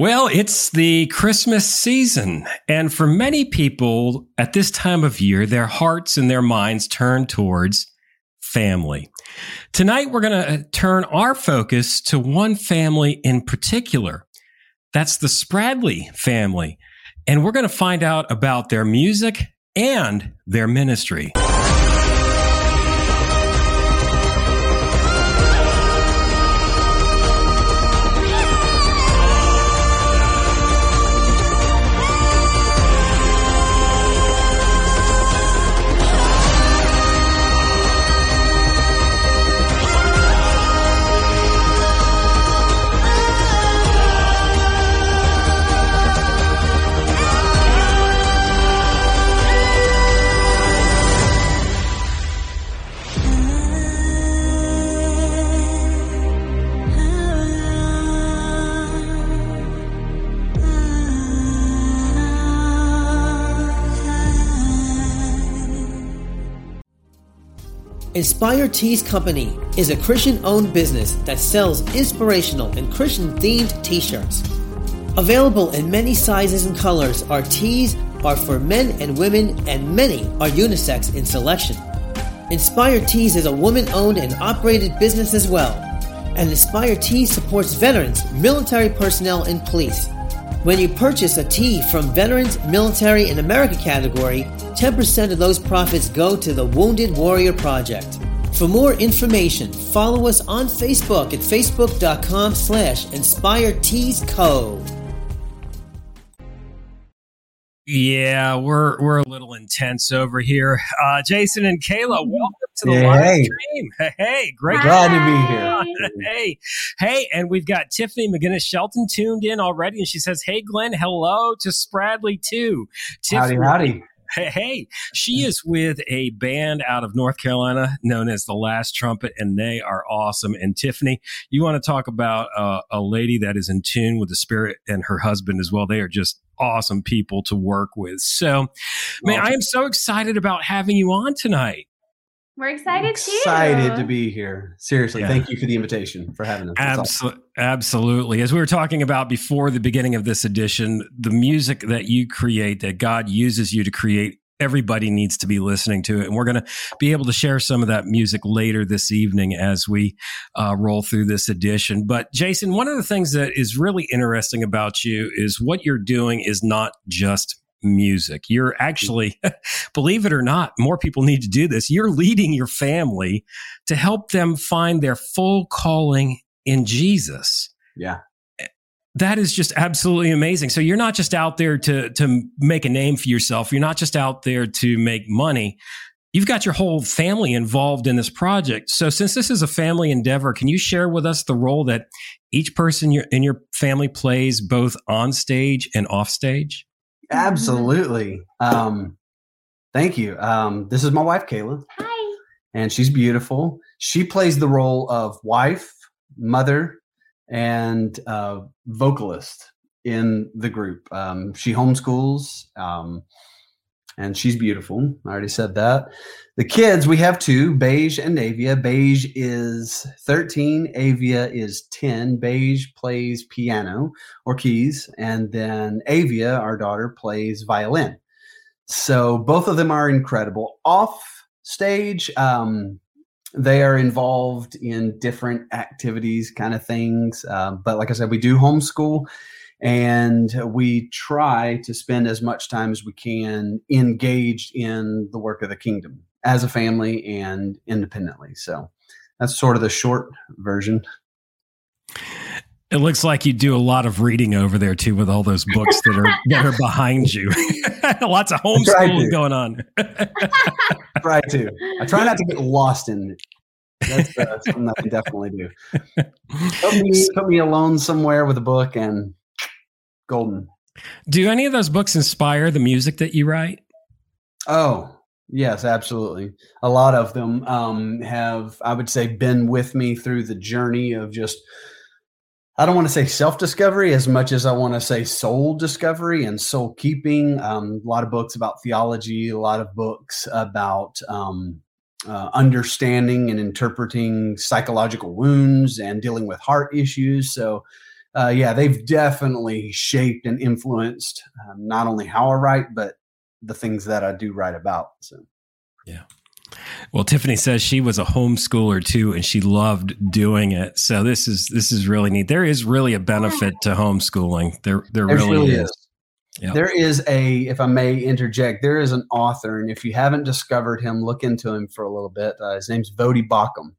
Well, it's the Christmas season. And for many people at this time of year, their hearts and their minds turn towards family. Tonight, we're going to uh, turn our focus to one family in particular. That's the Spradley family. And we're going to find out about their music and their ministry. Inspire Tees Company is a Christian owned business that sells inspirational and Christian themed t shirts. Available in many sizes and colors, our tees are for men and women, and many are unisex in selection. Inspire Tees is a woman owned and operated business as well, and Inspire Tees supports veterans, military personnel, and police. When you purchase a tee from Veterans, Military, and America category, 10% of those profits go to the Wounded Warrior Project. For more information, follow us on Facebook at facebook.com slash inspireteesco. Yeah, we're we're a little intense over here. Uh, Jason and Kayla, welcome to the Hey, live stream. Hey, hey, great. Glad to be here. hey, hey, and we've got Tiffany McGinnis Shelton tuned in already, and she says, "Hey, Glenn, hello to Spradley too." Howdy, Tiffany, howdy. Hey, hey, she is with a band out of North Carolina known as The Last Trumpet, and they are awesome. And Tiffany, you want to talk about uh, a lady that is in tune with the spirit and her husband as well. They are just awesome people to work with. So, man, I am so excited about having you on tonight. We're excited too. Excited to be here. Seriously, Yeah. thank you for the invitation for having us. That's awesome. Absolutely. Absolutely. As we were talking about before the beginning of this edition, the music that you create, that God uses you to create, everybody needs to be listening to it. And we're going to be able to share some of that music later this evening as we uh, roll through this edition. But Jason, one of the things that is really interesting about you is what you're doing is not just music. You're actually, believe it or not, more people need to do this. You're leading your family to help them find their full calling in Jesus. Yeah. That is just absolutely amazing. So you're not just out there to to make a name for yourself. You're not just out there to make money. You've got your whole family involved in this project. So since this is a family endeavor, can you share with us the role that each person in your family plays both on stage and off stage? Absolutely. Um, thank you. Um, this is my wife, Kayla, Hi. and she's beautiful. She plays the role of wife, mother, and uh, vocalist in the group. Um, she homeschools, um, and she's beautiful. I already said that. The kids, we have two, Beige and Avia. Beige is 13, Avia is 10. Beige plays piano or keys, and then Avia, our daughter, plays violin. So both of them are incredible. Off stage, um, they are involved in different activities, kind of things. Um, but like I said, we do homeschool and we try to spend as much time as we can engaged in the work of the kingdom as a family and independently. So that's sort of the short version. It looks like you do a lot of reading over there too, with all those books that are that are behind you. Lots of homeschooling going on. I Try to. I try not to get lost in it. That's uh, something I definitely do. Put me, put me alone somewhere with a book and golden. Do any of those books inspire the music that you write? Oh, yes, absolutely. A lot of them um, have, I would say, been with me through the journey of just, I don't want to say self discovery as much as I want to say soul discovery and soul keeping. Um, a lot of books about theology, a lot of books about um, uh, understanding and interpreting psychological wounds and dealing with heart issues. So, uh, yeah, they've definitely shaped and influenced um, not only how I write, but the things that I do write about. So, yeah. Well, Tiffany says she was a homeschooler too, and she loved doing it. So this is this is really neat. There is really a benefit to homeschooling. There, there really, really, is. is. Yep. There is a, if I may interject, there is an author, and if you haven't discovered him, look into him for a little bit. Uh, his name's Voddie Baucham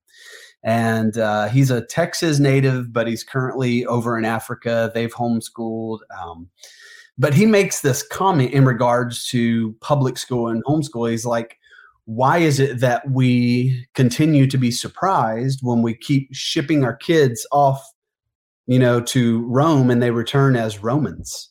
and uh, he's a Texas native, but he's currently over in Africa. They've homeschooled. Um, but he makes this comment in regards to public school and homeschool. He's like, why is it that we continue to be surprised when we keep shipping our kids off, you know, to Rome and they return as Romans?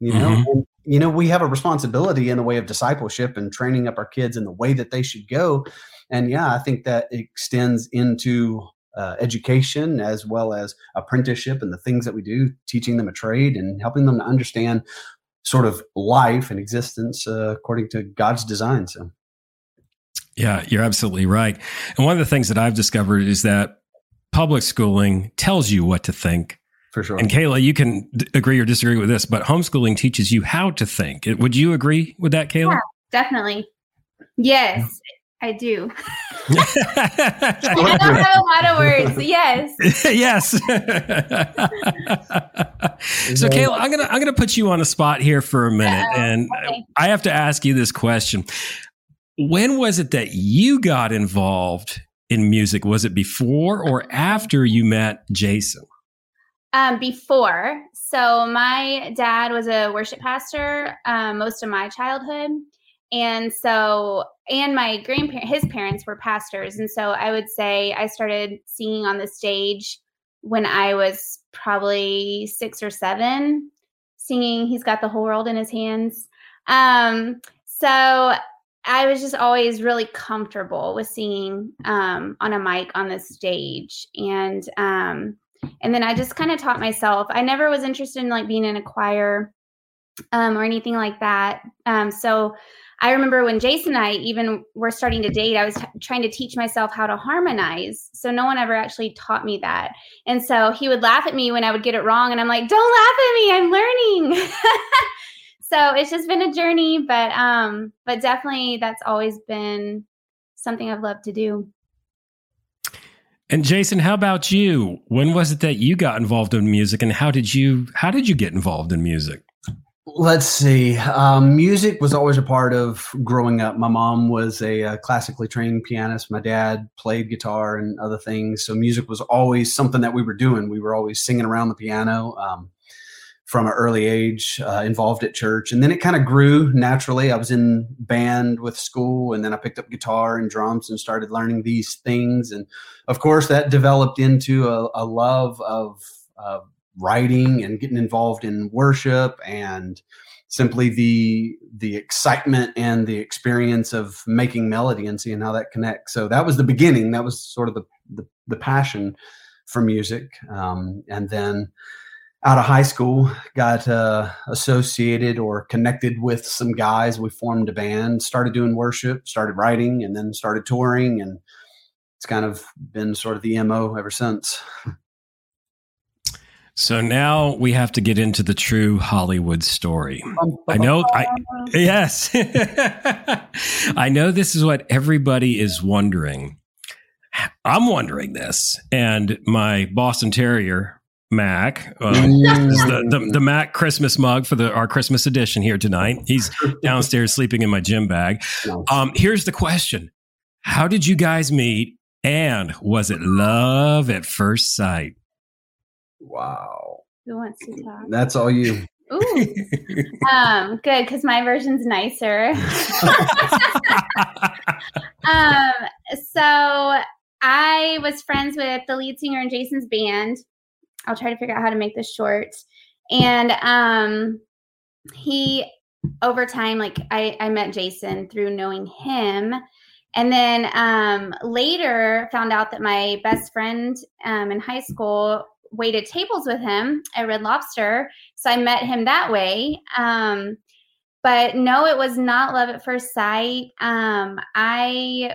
You know, mm-hmm. and, you know, we have a responsibility in the way of discipleship and training up our kids in the way that they should go. And yeah, I think that extends into uh, education as well as apprenticeship and the things that we do, teaching them a trade and helping them to understand sort of life and existence uh, according to God's design. So, yeah, you're absolutely right. And one of the things that I've discovered is that public schooling tells you what to think. For sure. And Kayla, you can d- agree or disagree with this, but homeschooling teaches you how to think. Would you agree with that, Kayla? Yeah, definitely. Yes. I do. I don't have a lot of words. Yes. yes. so, Kayla, I'm gonna I'm gonna put you on the spot here for a minute, Uh-oh. and okay. I have to ask you this question: When was it that you got involved in music? Was it before or after you met Jason? Um, before. So, my dad was a worship pastor um, most of my childhood and so and my grandparent his parents were pastors. And so i would say i started singing on the stage when i was probably six or seven singing he's got the whole world in his hands. Um, so i was just always really comfortable with singing um, on a mic on the stage. And um, and then i just kind of taught myself. I never was interested in like being in a choir um, or anything like that. Um, so I remember when Jason and I even were starting to date, I was t- trying to teach myself how to harmonize. So no one ever actually taught me that. And so he would laugh at me when I would get it wrong. And I'm like, don't laugh at me, I'm learning. so it's just been a journey, but um, but definitely that's always been something I've loved to do. And Jason, how about you? When was it that you got involved in music and how did you how did you get involved in music? Let's see. Um, music was always a part of growing up. My mom was a, a, classically trained pianist. My dad played guitar and other things. So music was always something that we were doing. We were always singing around the piano um, from an early age, uh, involved at church. And then it kind of grew naturally. I was in band with school, and then I picked up guitar and drums and started learning these things. And of course, that developed into a, a love of uh, writing and getting involved in worship and simply the the excitement and the experience of making melody and seeing how that connects. So that was the beginning. That was sort of the the, the passion for music. Um, and then out of high school got uh, associated or connected with some guys. We formed a band started doing worship started writing and then started touring and it's kind of been sort of the mo ever since So now we have to get into the true Hollywood story. I know I yes. I know this is what everybody is wondering. I'm wondering this. And my Boston Terrier, Mac, uh, the, the, the, Mac Christmas mug for the our Christmas edition here tonight. He's downstairs sleeping in my gym bag. Um, here's the question. How did you guys meet? And was it love at first sight? Wow. Who wants to talk? That's all you. Ooh. um, good, because my version's nicer. um, so I was friends with the lead singer in Jason's band. I'll try to figure out how to make this short. And um he over time, like I, I met Jason through knowing him. And then um, later found out that my best friend um, in high school waited tables with him at Red Lobster. So I met him that way. Um, but no, it was not love at first sight. Um, I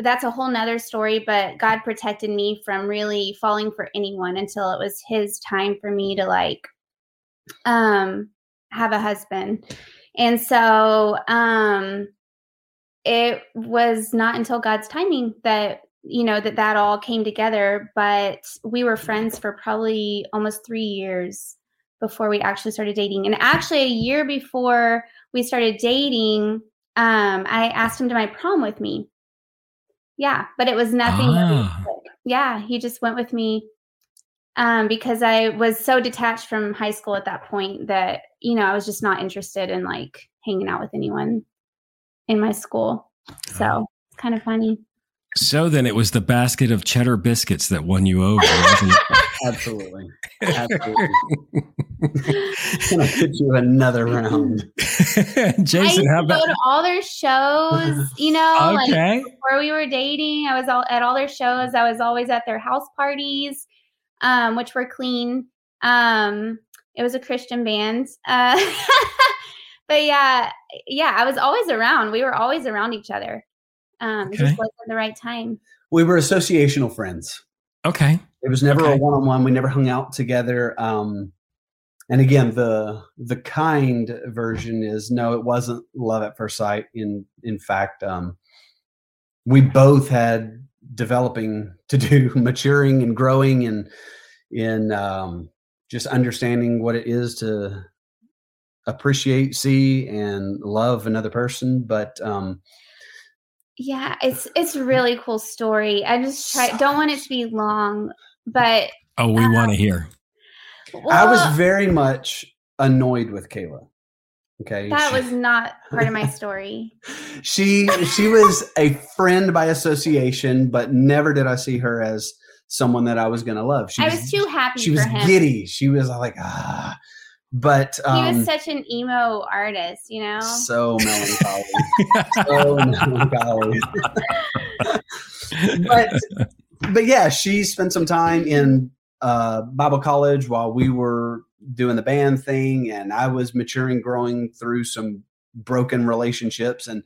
that's a whole nother story, but God protected me from really falling for anyone until it was his time for me to like um have a husband. And so um it was not until God's timing that you know that that all came together but we were friends for probably almost 3 years before we actually started dating and actually a year before we started dating um I asked him to my prom with me yeah but it was nothing Ah. yeah he just went with me um, because I was so detached from high school at that point that you know I was just not interested in like hanging out with anyone in my school. So it's kind of funny. So then it was the basket of cheddar biscuits that won you over, wasn't Absolutely. Absolutely. Can I put you another round? it? I Jason, used how to go about to all their shows. You know, like Okay. before we were dating, I was all at all their shows. I was always at their house parties, um, which were clean. Um, it was a Christian band. Uh, but yeah, yeah, I was always around. We were always around each other. Um, Okay. just wasn't the right time. We were associational friends. Okay. It was never Okay. a one-on-one. We never hung out together. Um, and again, the the kind version is no, it wasn't love at first sight. In in fact, um, we both had developing to do, maturing and growing, and in um, just understanding what it is to appreciate, see, and love another person. But um, Yeah, it's it's a really cool story. I just try don't want it to be long, but Oh, we want to hear. I was very much annoyed with Kayla. Okay, that She- was not part of my story. she she was a friend by association, but never did I see her as someone that I was going to love. She I was too happy she for was him. giddy. She was like ah, but he um, was such an emo artist, you know. so melancholy, so melancholy. but but yeah, she spent some time in uh, Bible college while we were doing the band thing, and I was maturing, growing through some broken relationships, and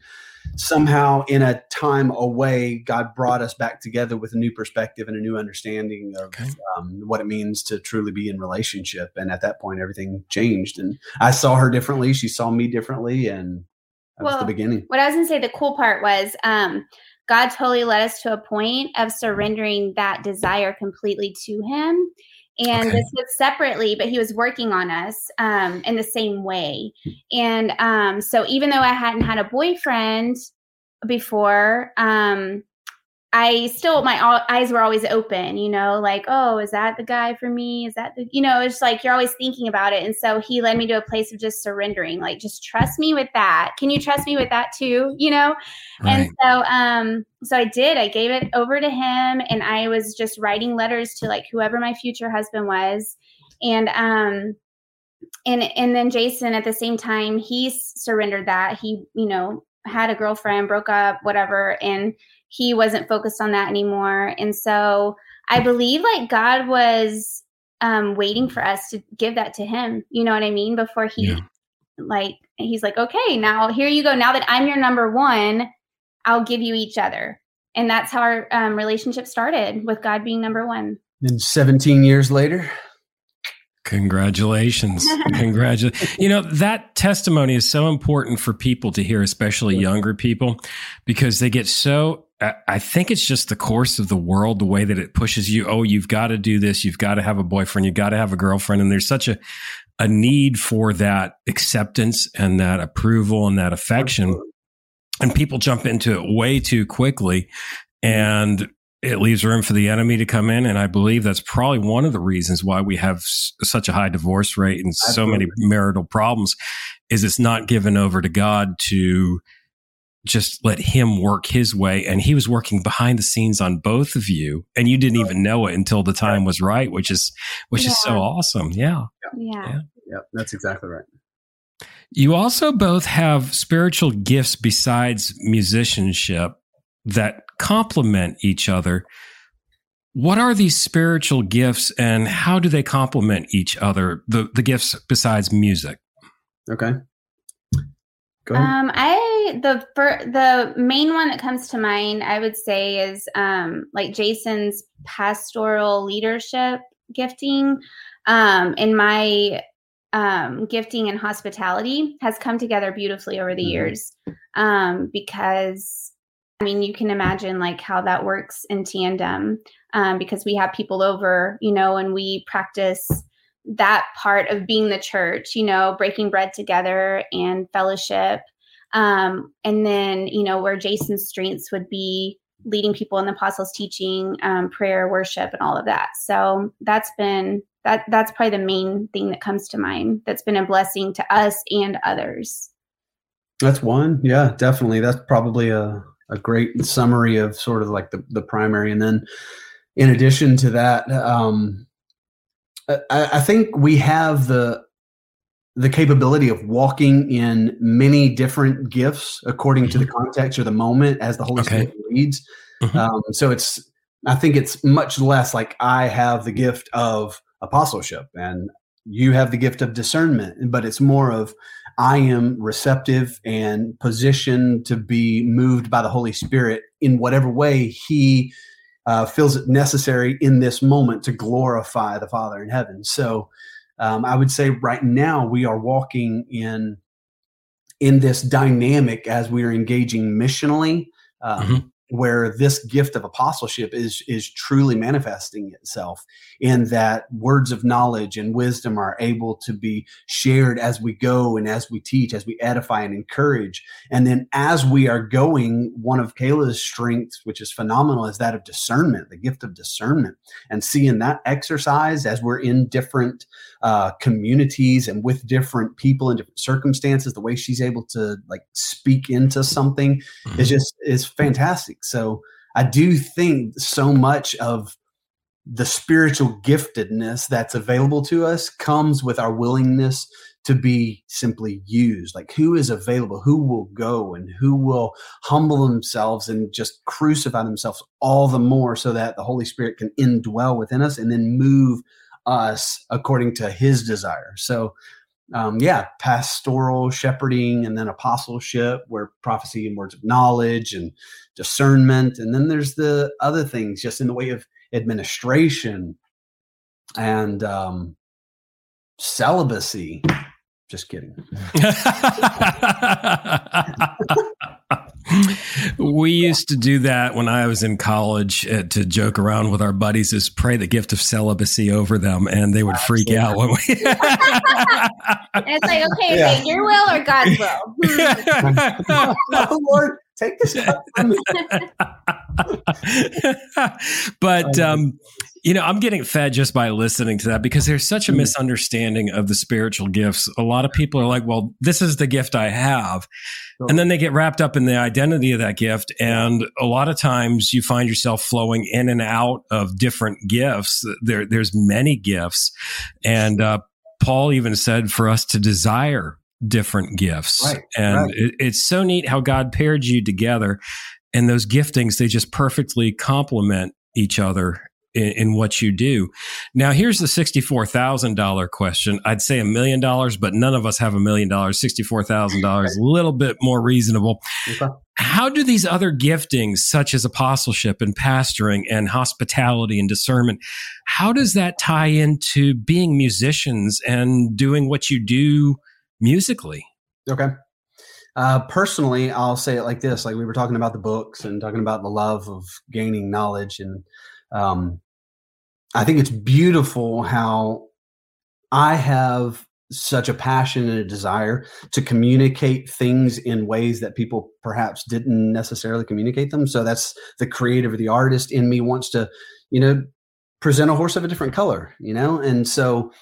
somehow in a time away, God brought us back together with a new perspective and a new understanding of Okay. um, what it means to truly be in relationship. And at that point, everything changed, and I saw her differently. She saw me differently, and that was the beginning. What I was gonna say, the cool part was um, God totally led us to a point of surrendering that desire completely to Him. And Okay. this was separately, but He was working on us um, in the same way. And um, so, even though I hadn't had a boyfriend before, um, I still my eyes were always open, you know, like, oh, is that the guy for me? Is that the, you know, it's like you're always thinking about it. And so he led me to a place of just surrendering, like, just trust me with that. Can you trust me with that too? You know? Right. And so, um, so I did. I gave it over to him, and I was just writing letters to like whoever my future husband was, and um, and and then Jason at the same time he surrendered that he you know had a girlfriend, broke up, whatever, and he wasn't focused on that anymore, and so I believe like God was um waiting for us to give that to him. You know what I mean? Before he Yeah. like he's like, okay, now here you go. Now that I'm your number one, I'll give you each other. And that's how our um, relationship started with God being number one. And 17 years later, Congratulations. Congratulations. You know, that testimony is so important for people to hear, especially younger people, because they get so. I- think it's just the course of the world, the way that it pushes you. Oh, you've got to do this. You've got to have a boyfriend. You've got to have a girlfriend. And there's such a, a need for that acceptance and that approval and that affection. And people jump into it way too quickly. And it leaves room for the enemy to come in. And I believe that's probably one of the reasons why we have s- such a high divorce rate and so many marital problems is it's not given over to God to just let him work his way. And he was working behind the scenes on both of you. And you didn't even know it until the time was right, which is, which is so Yeah. awesome. Yeah. Yeah. Yep, that's exactly right. You also both have spiritual gifts besides musicianship that complement each other. What are these spiritual gifts and how do they complement each other? The, the gifts besides music? Okay. Go ahead. Um, I the fir- the main one that comes to mind, I would say, is um, like Jason's pastoral leadership gifting. Um, in my um, gifting and hospitality has come together beautifully over the Mhm. years um, because I mean you can imagine like how that works in tandem um, because we have people over, you know, and we practice that part of being the church, you know, breaking bread together and fellowship. Um, and then, you know, where Jason's strengths would be leading people in the apostles' teaching, um, prayer, worship, and all of that. So that's been that that's probably the main thing that comes to mind. That's been a blessing to us and others. That's one. Yeah, definitely. That's probably a, a great summary of sort of like the, the primary. And then in addition to that, um, I, I think we have the the capability of walking in many different gifts according to the context or the moment as the Holy Okay. Spirit leads. Mhm. Um, so it's I think it's much less like I have the gift of apostleship and you have the gift of discernment, but it's more of I am receptive and positioned to be moved by the Holy Spirit in whatever way He uh, feels it necessary in this moment to glorify the Father in heaven. So um, I would say right now we are walking in in this dynamic as we are engaging missionally. Um, Mhm. Where this gift of apostleship is is truly manifesting itself in that words of knowledge and wisdom are able to be shared as we go and as we teach, as we edify and encourage. And then as we are going, one of Kayla's strengths, which is phenomenal, is that of discernment, the gift of discernment. And seeing that exercise as we're in different uh, communities and with different people in different circumstances, the way she's able to like speak into something is just is fantastic. So I do think so much of the spiritual giftedness that's available to us comes with our willingness to be simply used. Like who is available, who will go, and who will humble themselves and just crucify themselves all the more so that the Holy Spirit can indwell within us and then move us according to his desire. So um, yeah, pastoral shepherding and then apostleship, where prophecy and words of knowledge and discernment. And then there's the other things just in the way of administration and um, celibacy. Just kidding. we used to do that when I was in college uh, to joke around with our buddies is pray the gift of celibacy over them and they would freak out when we it's like, okay, Yeah. okay, your will or God's will? Oh, Lord, take this from me. but um, you know, I'm getting fed just by listening to that because there's such a Mm. misunderstanding of the spiritual gifts. A lot of people are like, "Well, this is the gift I have," and then they get wrapped up in the identity of that gift. And a lot of times, you find yourself flowing in and out of different gifts. There, there's many gifts, and uh, Paul even said for us to desire different gifts. Right, and right. It, it's so neat how God paired you together and those giftings they just perfectly complement each other in, in what you do now here's the $64000 question i'd say a million dollars but none of us have a million dollars $64000 a little bit more reasonable Okay. how do these other giftings such as apostleship and pastoring and hospitality and discernment how does that tie into being musicians and doing what you do musically Okay. Uh, personally, I'll say it like this: like we were talking about the books and talking about the love of gaining knowledge, and um, I think it's beautiful how I have such a passion and a desire to communicate things in ways that people perhaps didn't necessarily communicate them. So that's the creative or the artist in me wants to, you know, present a horse of a different color, you know, and so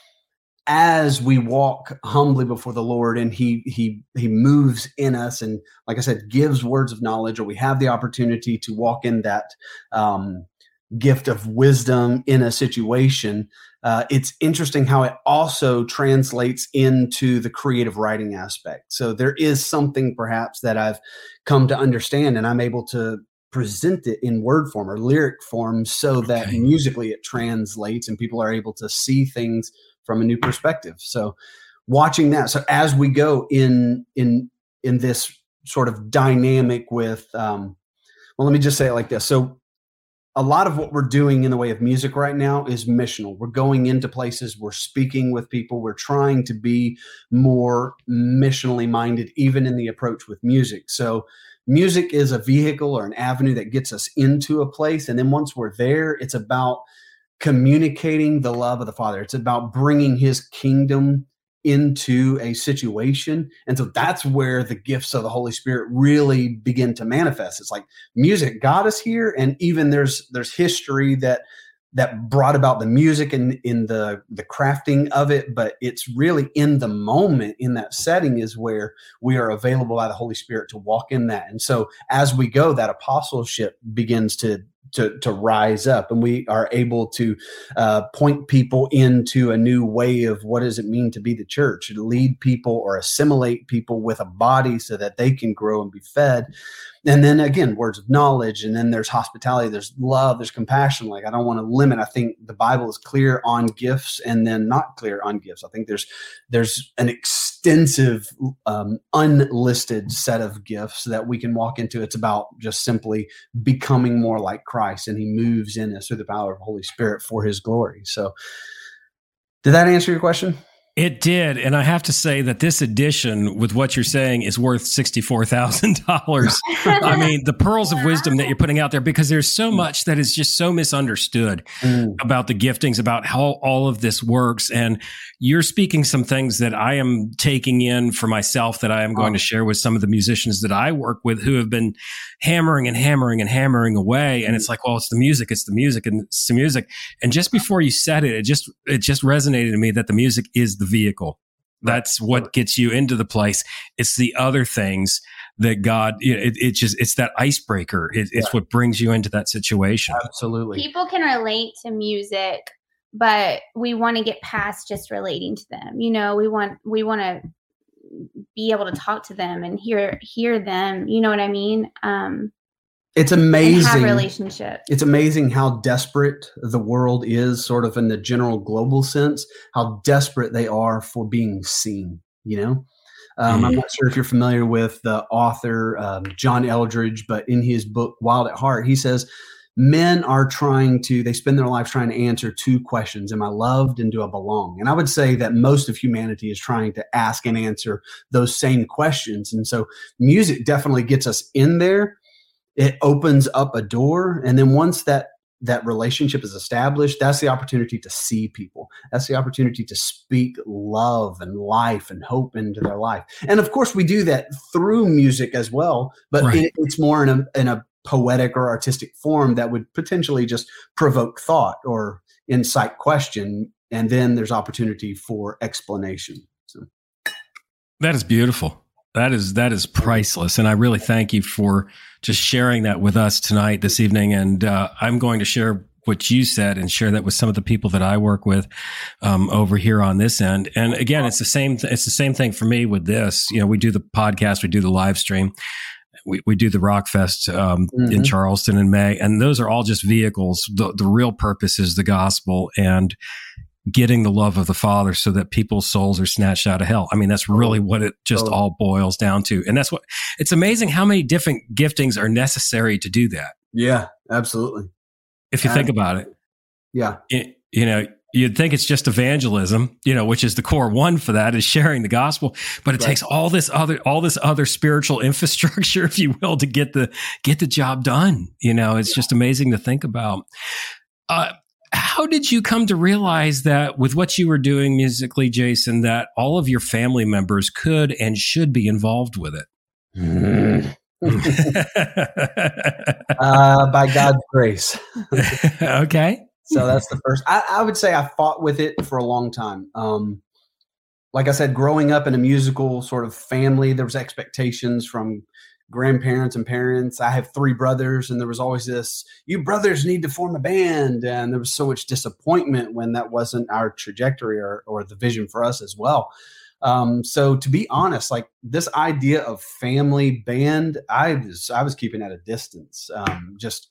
as we walk humbly before the Lord and he he he moves in us and like I said gives words of knowledge or we have the opportunity to walk in that um, gift of wisdom in a situation uh, it's interesting how it also translates into the creative writing aspect. So there is something perhaps that I've come to understand and I'm able to present it in word form or lyric form so that musically it translates and people are able to see things from a new perspective. So watching that. So as we go in in in this sort of dynamic with um, well let me just say it like this so a lot of what we're doing in the way of music right now is missional. We're going into places, we're speaking with people, we're trying to be more missionally minded, even in the approach with music. So, music is a vehicle or an avenue that gets us into a place. And then once we're there, it's about communicating the love of the Father, it's about bringing his kingdom into a situation. And so that's where the gifts of the Holy Spirit really begin to manifest. It's like music got us here. And even there's there's history that that brought about the music and in the the crafting of it but it's really in the moment in that setting is where we are available by the holy spirit to walk in that and so as we go that apostleship begins to to, to rise up. And we are able to uh, point people into a new way of what does it mean to be the church lead people or assimilate people with a body so that they can grow and be fed and then again words of knowledge and then there's hospitality there's love there's compassion. Like i don't want to limit i think the bible is clear on gifts and then not clear on gifts. I think there's there's an extensive um, unlisted set of gifts that we can walk into. It's about just simply becoming more like christ and he moves in us through the power of the holy spirit for his glory. So did that answer your question it did. And I have to say that this edition, with what you're saying, is worth $64,000. I mean, the pearls of wisdom that you're putting out there, because there's so much that is just so misunderstood mm. about the giftings, about how all of this works. And you're speaking some things that I am taking in for myself that I am going to share with some of the musicians that I work with who have been hammering and hammering and hammering away. And it's like, well, it's the music, it's the music, and it's the music. And just before you said it, it just, it just resonated to me that the music is the vehicle. That's what gets you into the place. It's the other things that God, it, it just, it's that icebreaker. It, it's yeah. what brings you into that situation. Absolutely. People can relate to music, but we want to get past just relating to them. You know, we want, we want to be able to talk to them and hear, hear them. You know what I mean? Um, it's amazing have relationship. it's amazing how desperate the world is sort of in the general global sense how desperate they are for being seen you know? Um, i'm mm-hmm. not sure if you're familiar with the author um, john Eldredge, but in his book wild at heart he says men are trying to they spend their lives trying to answer two questions am i loved and do i belong? And i would say that most of humanity is trying to ask and answer those same questions and so music definitely gets us in there it opens up a door and then once that that relationship is established that's the opportunity to see people. That's the opportunity to speak love and life and hope into their life. And of course we do that through music as well but right. it, it's more in a in a poetic or artistic form that would potentially just provoke thought or incite question and then there's opportunity for explanation so. That is beautiful that is that is priceless, and I really thank you for just sharing that with us tonight, this evening. And uh, I'm going to share what you said and share that with some of the people that I work with um, over here on this end. And again, it's the same. Th- it's the same thing for me with this. You know, we do the podcast, we do the live stream. We, we do the Rockfest um, mm-hmm. in Charleston in May, and those are all just vehicles. The, the real purpose is the gospel, and getting the love of the Father so that people's souls are snatched out of hell. I mean, that's really what it just oh. all boils down to. And that's what it's amazing how many different giftings are necessary to do that. Yeah, absolutely. If you think about it. Yeah. It, you know, you'd think it's just evangelism, you know, which is the core one for that is sharing the gospel, but it right. takes all this other all this other spiritual infrastructure, if you will, to get the get the job done. You know, it's yeah. just amazing to think about. Uh, how did you come to realize that with what you were doing musically, Jason, that all of your family members could and should be involved with it? uh, by God's grace. okay. So that's the first. I, I, would say I fought with it for a long time. Um, like I said, growing up in a musical sort of family, there was expectations from grandparents and parents. I have three brothers, and there was always this, you brothers need to form a band. And there was so much disappointment when that wasn't our trajectory or, or the vision for us as well. Um, so to be honest, like this idea of family band, I was I was keeping at a distance. Um, just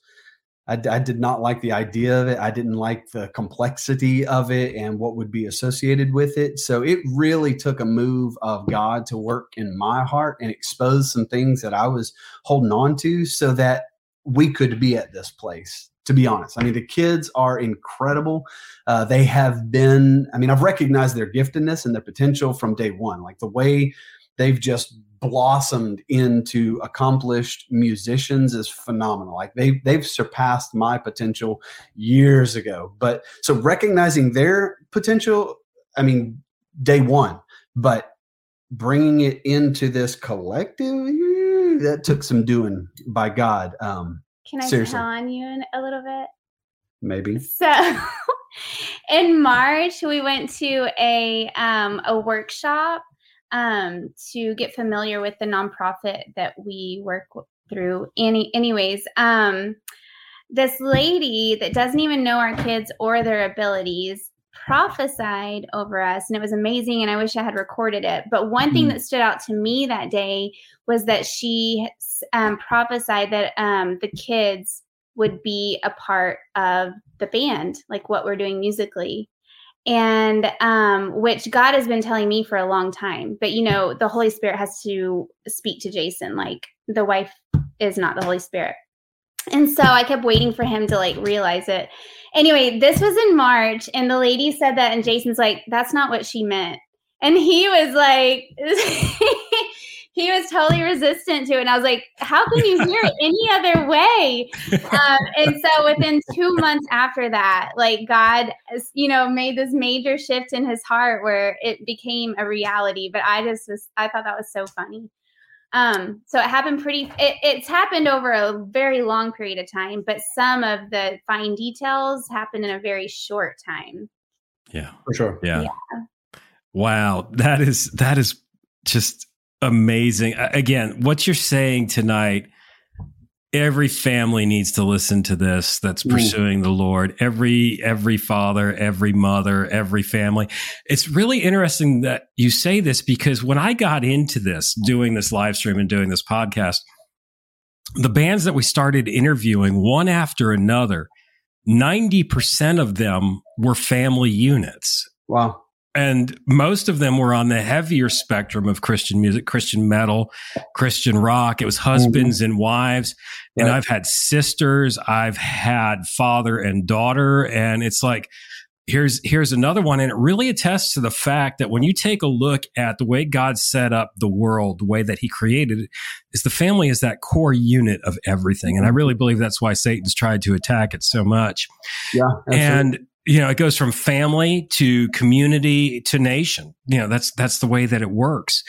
I, I, did not like the idea of it. I didn't like the complexity of it and what would be associated with it. So it really took a move of God to work in my heart and expose some things that I was holding on to so that we could be at this place. To be honest, I mean, the kids are incredible. Uh, they have been, I mean, I've recognized their giftedness and their potential from day one. Like the way they've just blossomed into accomplished musicians is phenomenal. Like they they've surpassed my potential years ago. But so recognizing their potential, I mean, day one, but bringing it into this collective, that took some doing by God. Um, Can I seriously. tell on you a little bit? Maybe. So. in March, we went to a um, a workshop um, to get familiar with the nonprofit that we work through. Any, anyways, um, this lady that doesn't even know our kids or their abilities prophesied over us and it was amazing and i wish i had recorded it but one thing mm. that stood out to me that day was that she um, prophesied that um, the kids would be a part of the band like what we're doing musically and um, which God has been telling me for a long time. But you know, the Holy Spirit has to speak to Jason. Like the wife is not the Holy Spirit. And so I kept waiting for him to like realize it. Anyway, this was in March, and the lady said that, and Jason's like, that's not what she meant. And he was like, he was totally resistant to it. And I was like, how can you hear it any other way? Um, and so within two months after that, like God, you know, made this major shift in his heart where it became a reality. But I just was, I thought that was so funny. Um, so it happened pretty, it, it's happened over a very long period of time, but some of the fine details happened in a very short time. Yeah. For sure. yeah. yeah. Wow. That is, that is just amazing. Again, what you're saying tonight, every family needs to listen to this that's mm. pursuing Ooh. the Lord. Every every father, every mother, every family. It's really interesting that you say this because when I got into this, doing this live stream and doing this podcast, the bands that we started interviewing one after another, 90% of them were family units. Wow and most of them were on the heavier spectrum of Christian music, Christian metal, Christian rock. It was husbands mm-hmm. and wives. And. I've had sisters, I've had father and daughter. And it's like, here's here's another one. And it really attests to the fact that when you take a look at the way God set up the world, the way that he created it, is the family is that core unit of everything. And I really believe that's why Satan's tried to attack it so much. Yeah. Absolutely. And you know, it goes from family to community to nation. You know, that's that's the way that it works.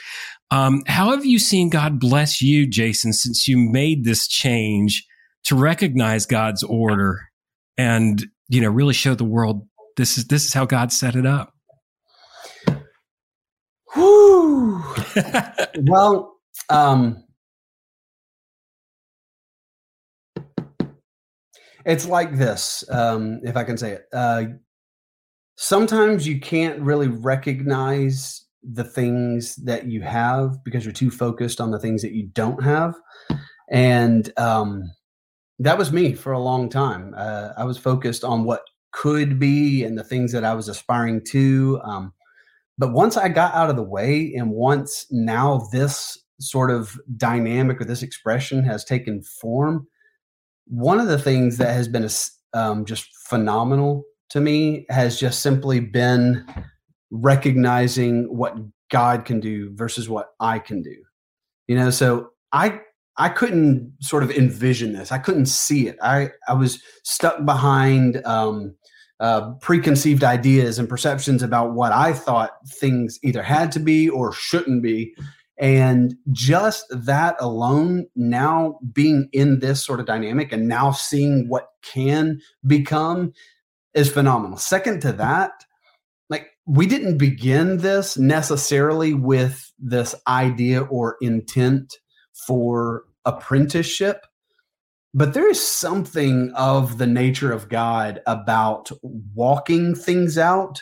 Um, how have you seen God bless you, Jason, since you made this change to recognize God's order and you know really show the world this is this is how God set it up? Well, um, It's like this, um, if I can say it. Uh, sometimes you can't really recognize the things that you have because you're too focused on the things that you don't have. And um, that was me for a long time. Uh, I was focused on what could be and the things that I was aspiring to. Um, but once I got out of the way, and once now this sort of dynamic or this expression has taken form, one of the things that has been um, just phenomenal to me has just simply been recognizing what God can do versus what I can do. You know, so I I couldn't sort of envision this. I couldn't see it. I I was stuck behind um, uh, preconceived ideas and perceptions about what I thought things either had to be or shouldn't be. And just that alone, now being in this sort of dynamic and now seeing what can become is phenomenal. Second to that, like we didn't begin this necessarily with this idea or intent for apprenticeship, but there is something of the nature of God about walking things out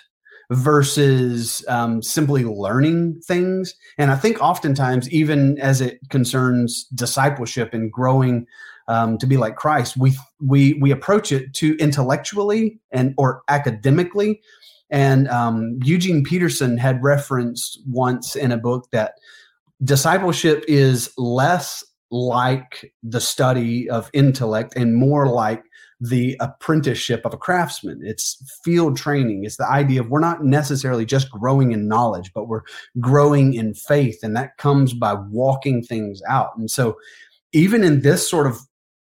versus um, simply learning things. And I think oftentimes, even as it concerns discipleship and growing um, to be like Christ, we we we approach it too intellectually and or academically. And um, Eugene Peterson had referenced once in a book that discipleship is less like the study of intellect and more like the apprenticeship of a craftsman. It's field training. It's the idea of we're not necessarily just growing in knowledge, but we're growing in faith. And that comes by walking things out. And so, even in this sort of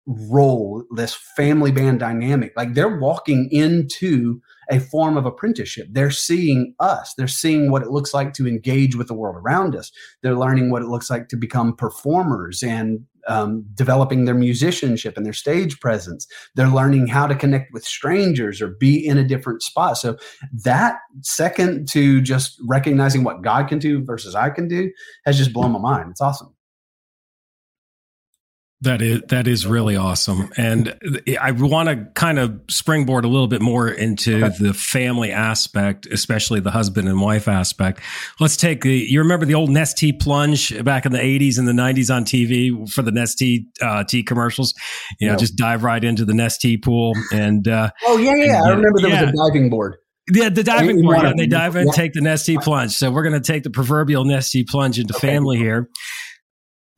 role, this family band dynamic, like they're walking into a form of apprenticeship. They're seeing us, they're seeing what it looks like to engage with the world around us. They're learning what it looks like to become performers and um, developing their musicianship and their stage presence. They're learning how to connect with strangers or be in a different spot. So, that second to just recognizing what God can do versus I can do has just blown my mind. It's awesome. That is that is really awesome, and I want to kind of springboard a little bit more into okay. the family aspect, especially the husband and wife aspect. Let's take the you remember the old Nestea plunge back in the '80s and the '90s on TV for the Nestea uh, tea commercials. You know, just dive right into the Nestea pool and uh, oh yeah, yeah, and, I remember there yeah. was a diving board. Yeah, the diving board. Yeah, they dive in, yeah. take the Nestea plunge. So we're going to take the proverbial Nestea plunge into okay. family here.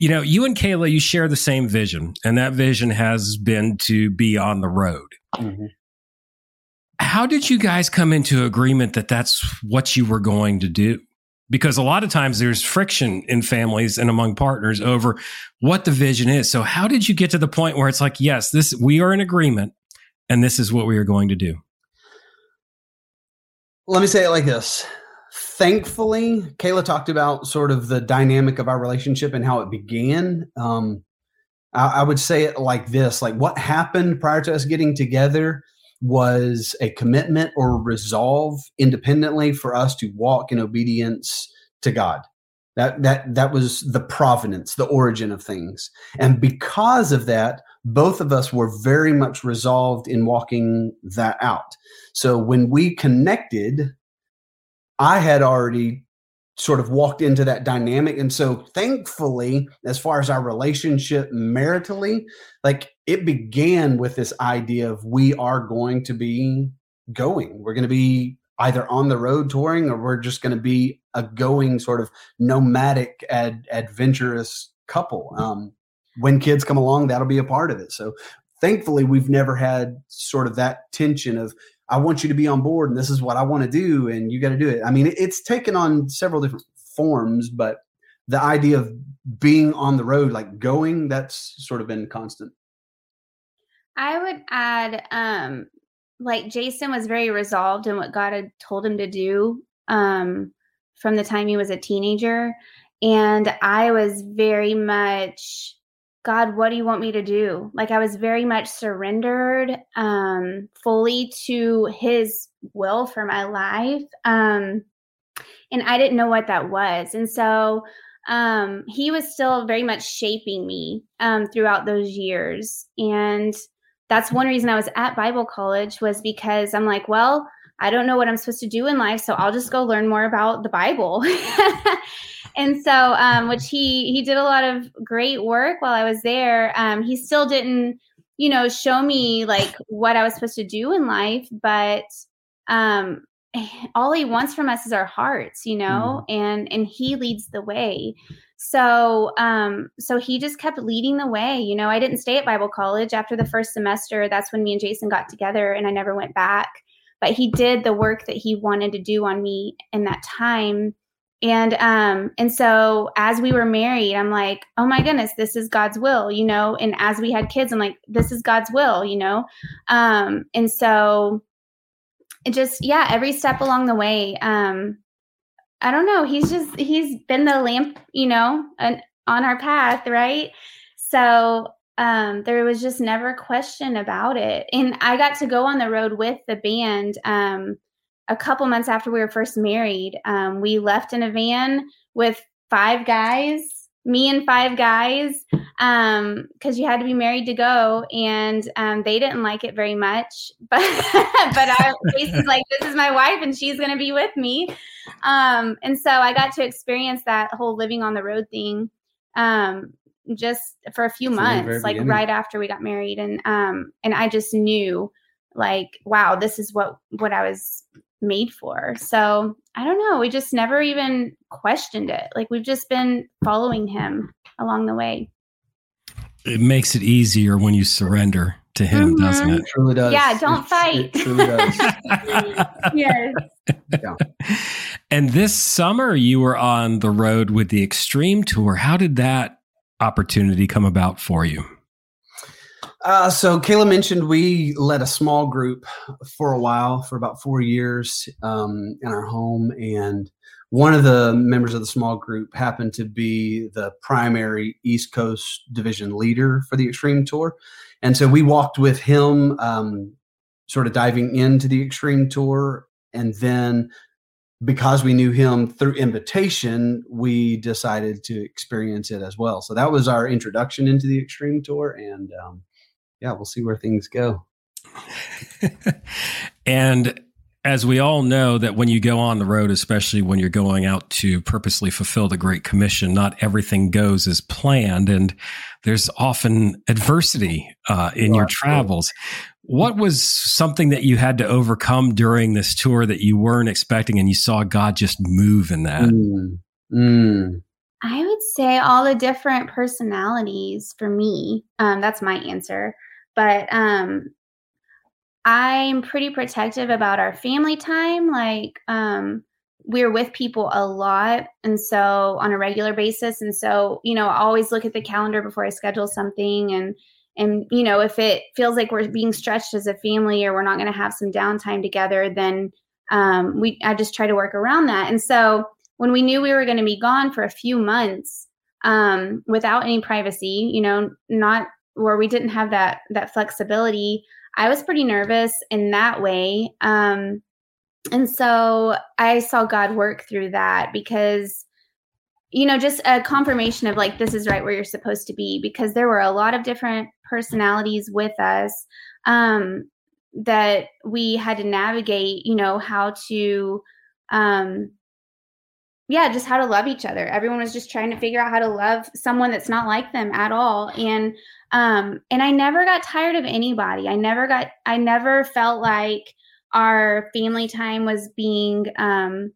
You know, you and Kayla, you share the same vision, and that vision has been to be on the road. Mm-hmm. How did you guys come into agreement that that's what you were going to do? Because a lot of times there's friction in families and among partners over what the vision is. So, how did you get to the point where it's like, yes, this we are in agreement, and this is what we are going to do? Let me say it like this thankfully, Kayla talked about sort of the dynamic of our relationship and how it began. Um, I, I would say it like this: like what happened prior to us getting together was a commitment or resolve independently for us to walk in obedience to God. That that that was the provenance, the origin of things. And because of that, both of us were very much resolved in walking that out. So when we connected, I had already sort of walked into that dynamic. And so thankfully, as far as our relationship maritally, like it began with this idea of we are going to be going. We're going to be either on the road touring or we're just going to be a going sort of nomadic ad, adventurous couple. Um, when kids come along, that'll be a part of it. So thankfully we've never had sort of that tension of I want you to be on board and this is what I want to do and you got to do it. I mean, it's taken on several different forms, but the idea of being on the road, like going, that's sort of been constant. I would add, um, like Jason was very resolved in what God had told him to do um, from the time he was a teenager. And I was very much God, what do you want me to do? Like I was very much surrendered um, fully to His will for my life. Um, and I didn't know what that was. And so um, He was still very much shaping me um, throughout those years. And that's one reason I was at Bible college was because I'm like, well, I don't know what I'm supposed to do in life, so I'll just go learn more about the Bible. and so um, which he he did a lot of great work while i was there. Um, he still didn't you know show me like what i was supposed to do in life but um, all he wants from us is our hearts you know mm. and and he leads the way. So um so he just kept leading the way you know. I didn't stay at bible college. After the first semester that's when me and jason got together and i never went back. But he did the work that he wanted to do on me in that time and um and so as we were married i'm like oh my goodness this is god's will you know? And as we had kids i'm like this is god's will you know? Um and so it just yeah every step along the way um i don't know he's just he's been the lamp you know and on our path right? So um there was just never a question about it. And i got to go on the road with the band um a couple months after we were first married, um, we left in a van with five guys, me and five guys, because um, you had to be married to go, and um, they didn't like it very much. But but I was like, this is my wife, and she's going to be with me. Um, and so I got to experience that whole living on the road thing. Um, just for a few months, like beginning. right after we got married, and um, and I just knew, like, wow, this is what what I was made for. So I don't know. We just never even questioned it. Like we've just been following him along the way. It makes it easier when you surrender to Him, Mhm. doesn't It truly does. Yeah, don't It- fight. It truly does. it? Yes. And this summer, you were on the road with the Extreme Tour. How did that opportunity come about for you? Uh, so Kayla mentioned we led a small group for a while, for about four years, um, in our home, and one of the members of the small group happened to be the primary East Coast division leader for the Extreme Tour, and so we walked with him, um, sort of diving into the Extreme Tour, and then because we knew him through invitation, we decided to experience it as well. So that was our introduction into the Extreme Tour, and um, yeah, we'll see where things go. and as we all know that when you go on the road especially when you're going out to purposely fulfill the great commission not everything goes as planned and there's often adversity uh, in your Right. travels what was something that you had to overcome during this tour that you weren't expecting and you saw god just move in that Mm, mm, I would say all the different personalities for me. Um, that's my answer. But um, I'm pretty protective about our family time. Like, um, we're with people a lot. And so on a regular basis. And so, you know, I always look at the calendar before I schedule something. And, and, you know, if it feels like we're being stretched as a family or we're not going to have some downtime together, then um, we, I just try to work around that. And so, when we knew we were going to be gone for a few months um, without any privacy, you know, not where we didn't have that that flexibility, I was pretty nervous in that way. Um, and so I saw God work through that because, you know, just a confirmation of like this is right where you're supposed to be because there were a lot of different personalities with us um, that we had to navigate. You know how to. Um, yeah, just how to love each other. Everyone was just trying to figure out how to love someone that's not like them at all. And um and I never got tired of anybody. I never got I never felt like our family time was being um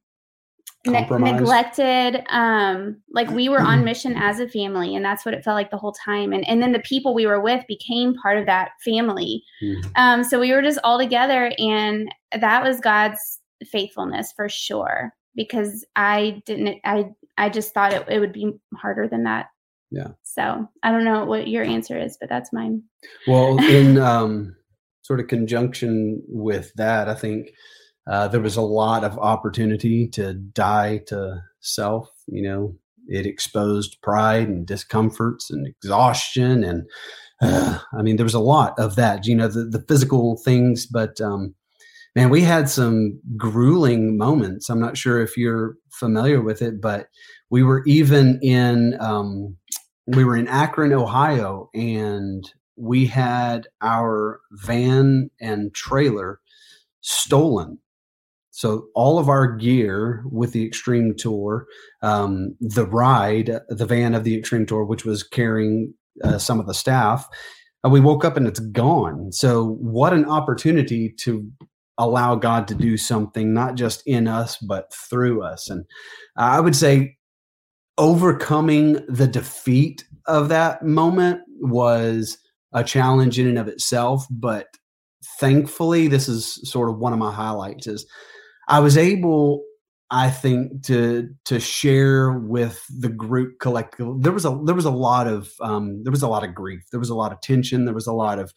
ne- neglected um like we were on mission as a family and that's what it felt like the whole time and and then the people we were with became part of that family mm. um, so we were just all together, and that was God's faithfulness for sure. Because I didn't, I I just thought it, it would be harder than that. Yeah. So I don't know what your answer is, but that's mine. Well, in um, sort of conjunction with that, I think uh, there was a lot of opportunity to die to self. You know, it exposed pride and discomforts and exhaustion, and uh, I mean, there was a lot of that. You know, the the physical things, but um, man, we had some grueling moments. I'm not sure if you're familiar with it, but we were even in um, we were in Akron, Ohio, and we had our van and trailer stolen. So all of our gear with the Extreme Tour, um, the ride, the van of the Extreme Tour, which was carrying uh, some of the staff, uh, we woke up and it's gone. So what an opportunity to allow God to do something, not just in us but through us. And I would say overcoming the defeat of that moment was a challenge in and of itself but thankfully this is sort of one of my highlights is i was able i think to to share with the group collectively. There was a there was a lot of um, there was a lot of grief. There was a lot of tension. There was a lot of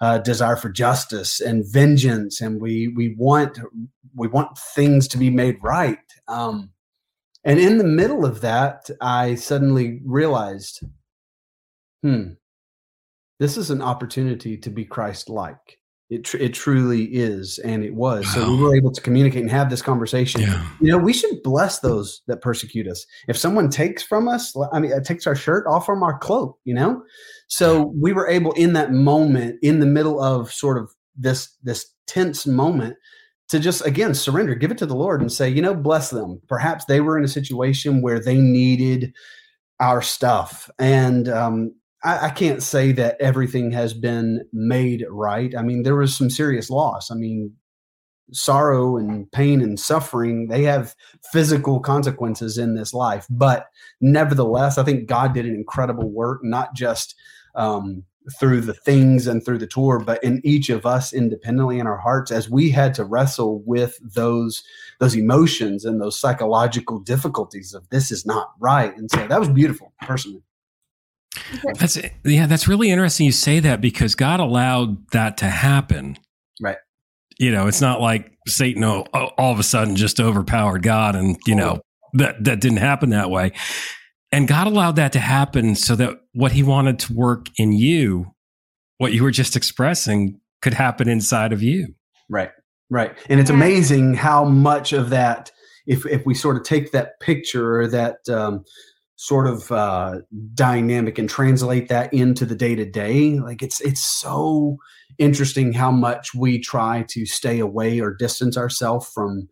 uh, desire for justice and vengeance and we we want we want things to be made right. Um, and in the middle of that, I suddenly realized, hmm, this is an opportunity to be Christ like. It, tr- it truly is. And it was. So we were able to communicate and have this conversation. yeah You know, we should bless those that persecute us. If someone takes from us, I mean, uh, takes our shirt off from our cloak, you know? So we were able in that moment, in the middle of sort of this, this tense moment, to just again surrender, give it to the Lord and say, you know, bless them. Perhaps they were in a situation where they needed our stuff. And um, I, I, can't say that everything has been made right. I mean, there was some serious loss. I mean, sorrow and pain and suffering, they have physical consequences in this life. But nevertheless, I think God did an incredible work, not just um, through the things and through the tour, but in each of us independently in our hearts as we had to wrestle with those those emotions and those psychological difficulties of this is not right. And so that was beautiful, personally. That's yeah, that's really interesting you say that because God allowed that to happen. Right. You know, it's not like Satan all, all of a sudden just overpowered God and, you know, that that didn't happen that way. And God allowed that to happen so that what he wanted to work in you, what you were just expressing, could happen inside of you. Right. Right. And it's amazing how much of that, if, if we sort of take that picture or that um, sort of uh, dynamic and translate that into the day to day, like it's, it's so interesting how much we try to stay away or distance ourselves from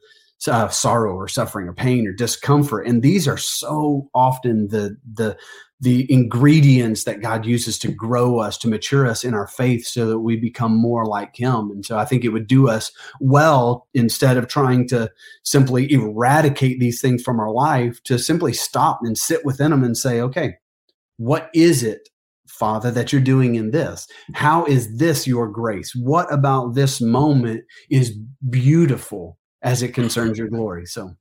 uh, sorrow or suffering or pain or discomfort and these are so often the the the ingredients that God uses to grow us to mature us in our faith so that we become more like him and so I think it would do us well instead of trying to simply eradicate these things from our life to simply stop and sit within them and say okay what is it Father, that you're doing in this? How is this your grace? What about this moment is beautiful as it concerns your glory. So,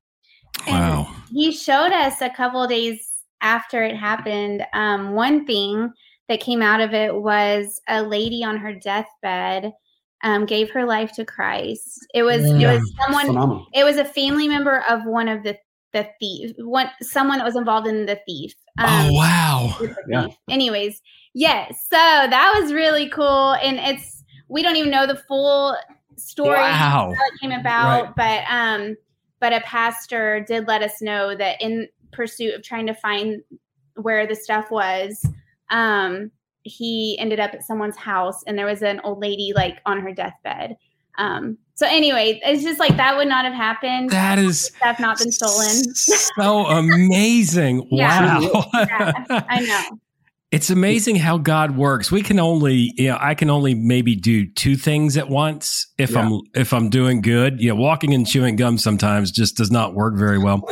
wow. And he showed us a couple days after it happened. Um, one thing that came out of it was a lady on her deathbed um, gave her life to Christ. It was yeah. it was someone. Phenomenal. It was a family member of one of the the thief. One someone that was involved in the thief. Um, oh wow! Yeah. Anyways, yes. So that was really cool, and it's we don't even know the full story wow. how it came about, right. but um, but a pastor did let us know that in pursuit of trying to find where the stuff was, um, he ended up at someone's house and there was an old lady like on her deathbed. Um, so anyway, it's just like that would not have happened. That is stuff not been stolen. So amazing! yeah. Wow, yeah, I know it's amazing how God works. We can only, you know, I can only maybe do two things at once if yeah. I'm if I'm doing good. You know, walking and chewing gum sometimes just does not work very well.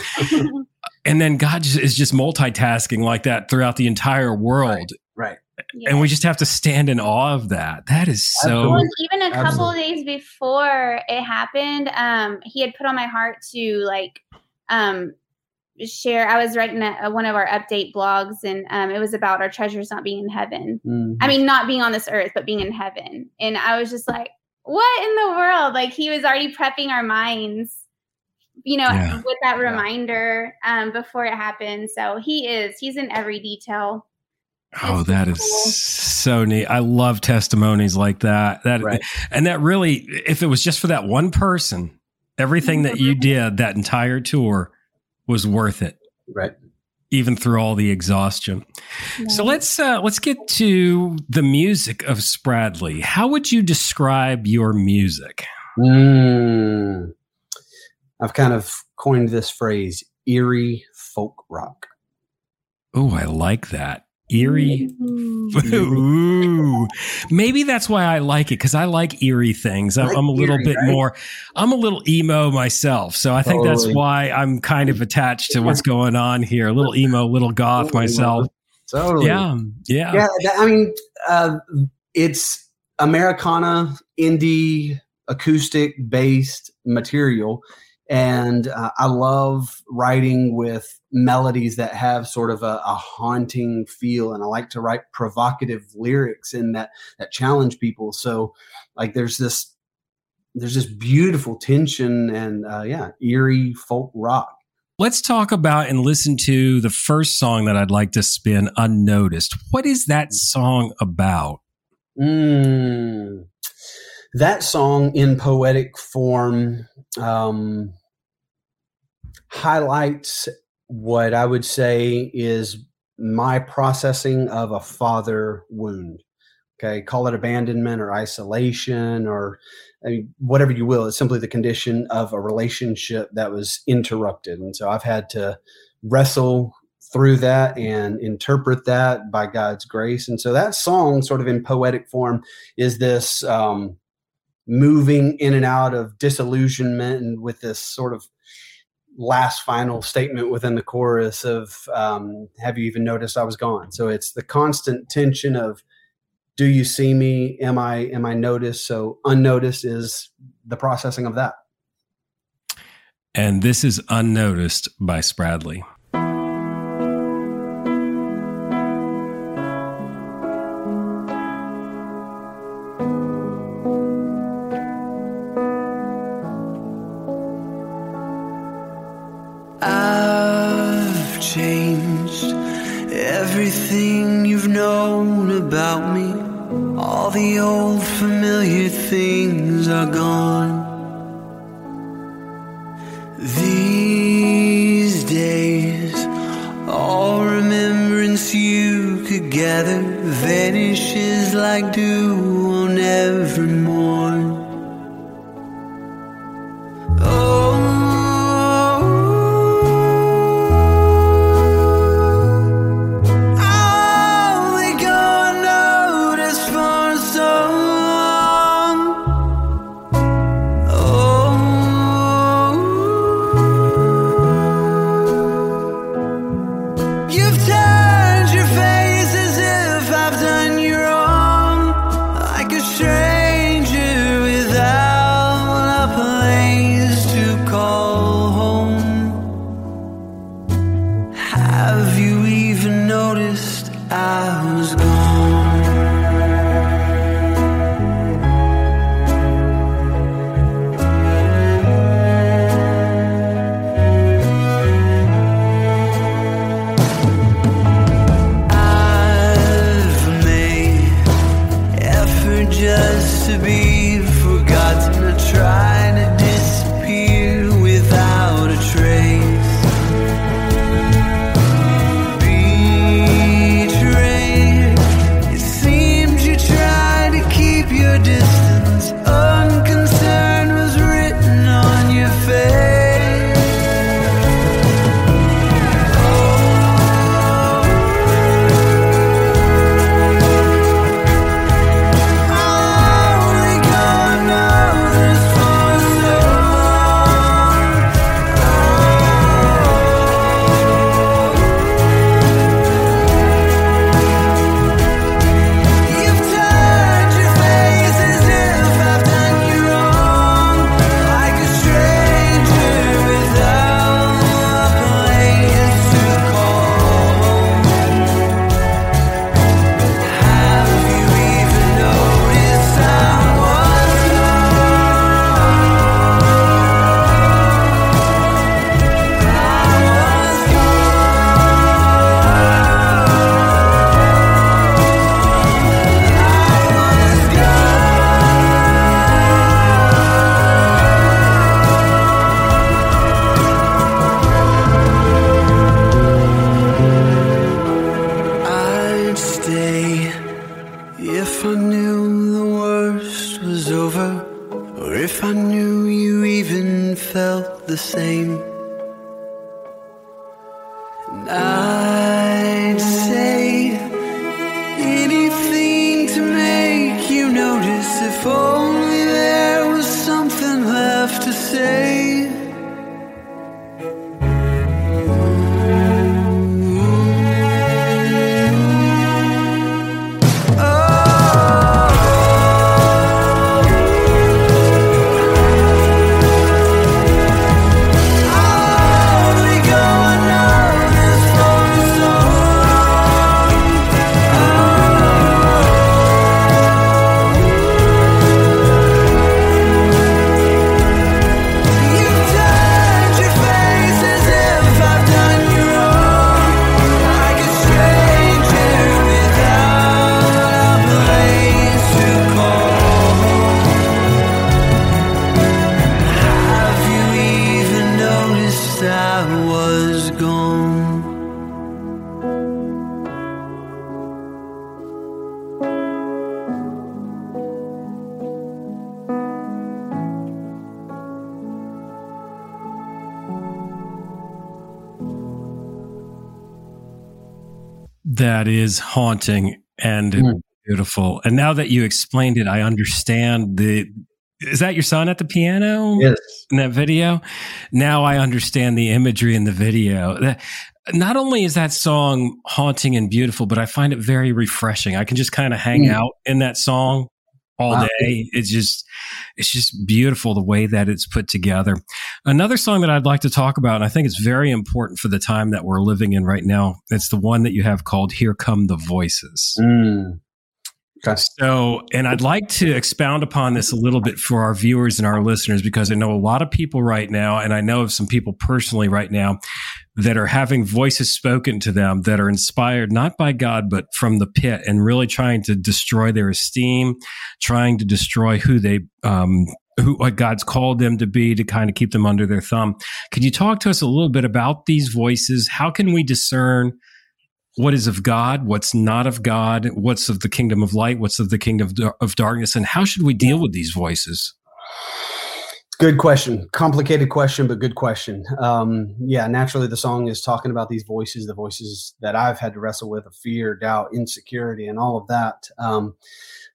and then God is just multitasking like that throughout the entire world. Right. right. And we just have to stand in awe of that. That is so. Well, even a couple Absolutely. days before it happened, um, he had put on my heart to like um share i was writing a, one of our update blogs and um, it was about our treasures not being in heaven mm-hmm. i mean not being on this earth but being in heaven and i was just like what in the world like he was already prepping our minds you know yeah. with that reminder um, before it happened so he is he's in every detail Oh, that is cool. so neat. I love testimonies like that. That right. and that really if it was just for that one person, everything that you did that entire tour was worth it. Right. Even through all the exhaustion. So let's uh, let's get to the music of Spradley. How would you describe your music? Mm, I've kind of coined this phrase eerie folk rock. Oh, I like that eerie. Ooh. Maybe that's why I like it because I like eerie things. I'm, like I'm a little eerie, bit right? more. I'm a little emo myself, so I think totally. that's why I'm kind of attached to what's going on here. A little emo, little goth totally. myself. Totally. Yeah. Yeah. Yeah. I mean, uh, it's Americana, indie, acoustic based material and uh, I love writing with melodies that have sort of a, a, haunting feel, and I like to write provocative lyrics in that that challenge people. So, like, there's this there's this beautiful tension and uh, yeah, eerie folk rock. Let's talk about and listen to the first song that I'd like to spin unnoticed. What is that song about? Mm, that song in poetic form um, highlights what I would say is my processing of a father wound. Okay, call it abandonment or isolation or I mean, whatever you will. It's simply the condition of a relationship that was interrupted. And so I've had to wrestle through that and interpret that by God's grace. And so that song, sort of in poetic form, is this um, moving in and out of disillusionment and with this sort of last final statement within the chorus of um, have you even noticed i was gone? So it's the constant tension of do you see me? Am i am i noticed? So unnoticed is the processing of that. And this is unnoticed by spradley are gone. That is haunting and mm. beautiful. And now that you explained it, I understand the. Is that your son at the piano? Yes. In that video? Now I understand the imagery in the video. That, Not only is that song haunting and beautiful, but I find it very refreshing. I can just kind of hang mm. out in that song all wow. day. It's just it's just beautiful the way that it's put together. Another song that I'd like to talk about, and I think it's very important for the time that we're living in right now. It's the one that you have called "Here Come the Voices." Mm. Okay. So, and I'd like to expound upon this a little bit for our viewers and our listeners because I know a lot of people right now, and I know of some people personally right now that are having voices spoken to them that are inspired not by God, but from the pit and really trying to destroy their esteem, trying to destroy who they, um, who what God's called them to be to kind of keep them under their thumb. Could you talk to us a little bit about these voices? How can we discern what is of God, what's not of God, what's of the kingdom of light, what's of the kingdom of, of darkness, and how should we deal with these voices? Good question. Complicated question, but good question. Um, yeah, naturally, the song is talking about these voices, the voices that I've had to wrestle with of fear, doubt, insecurity, and all of that. Um,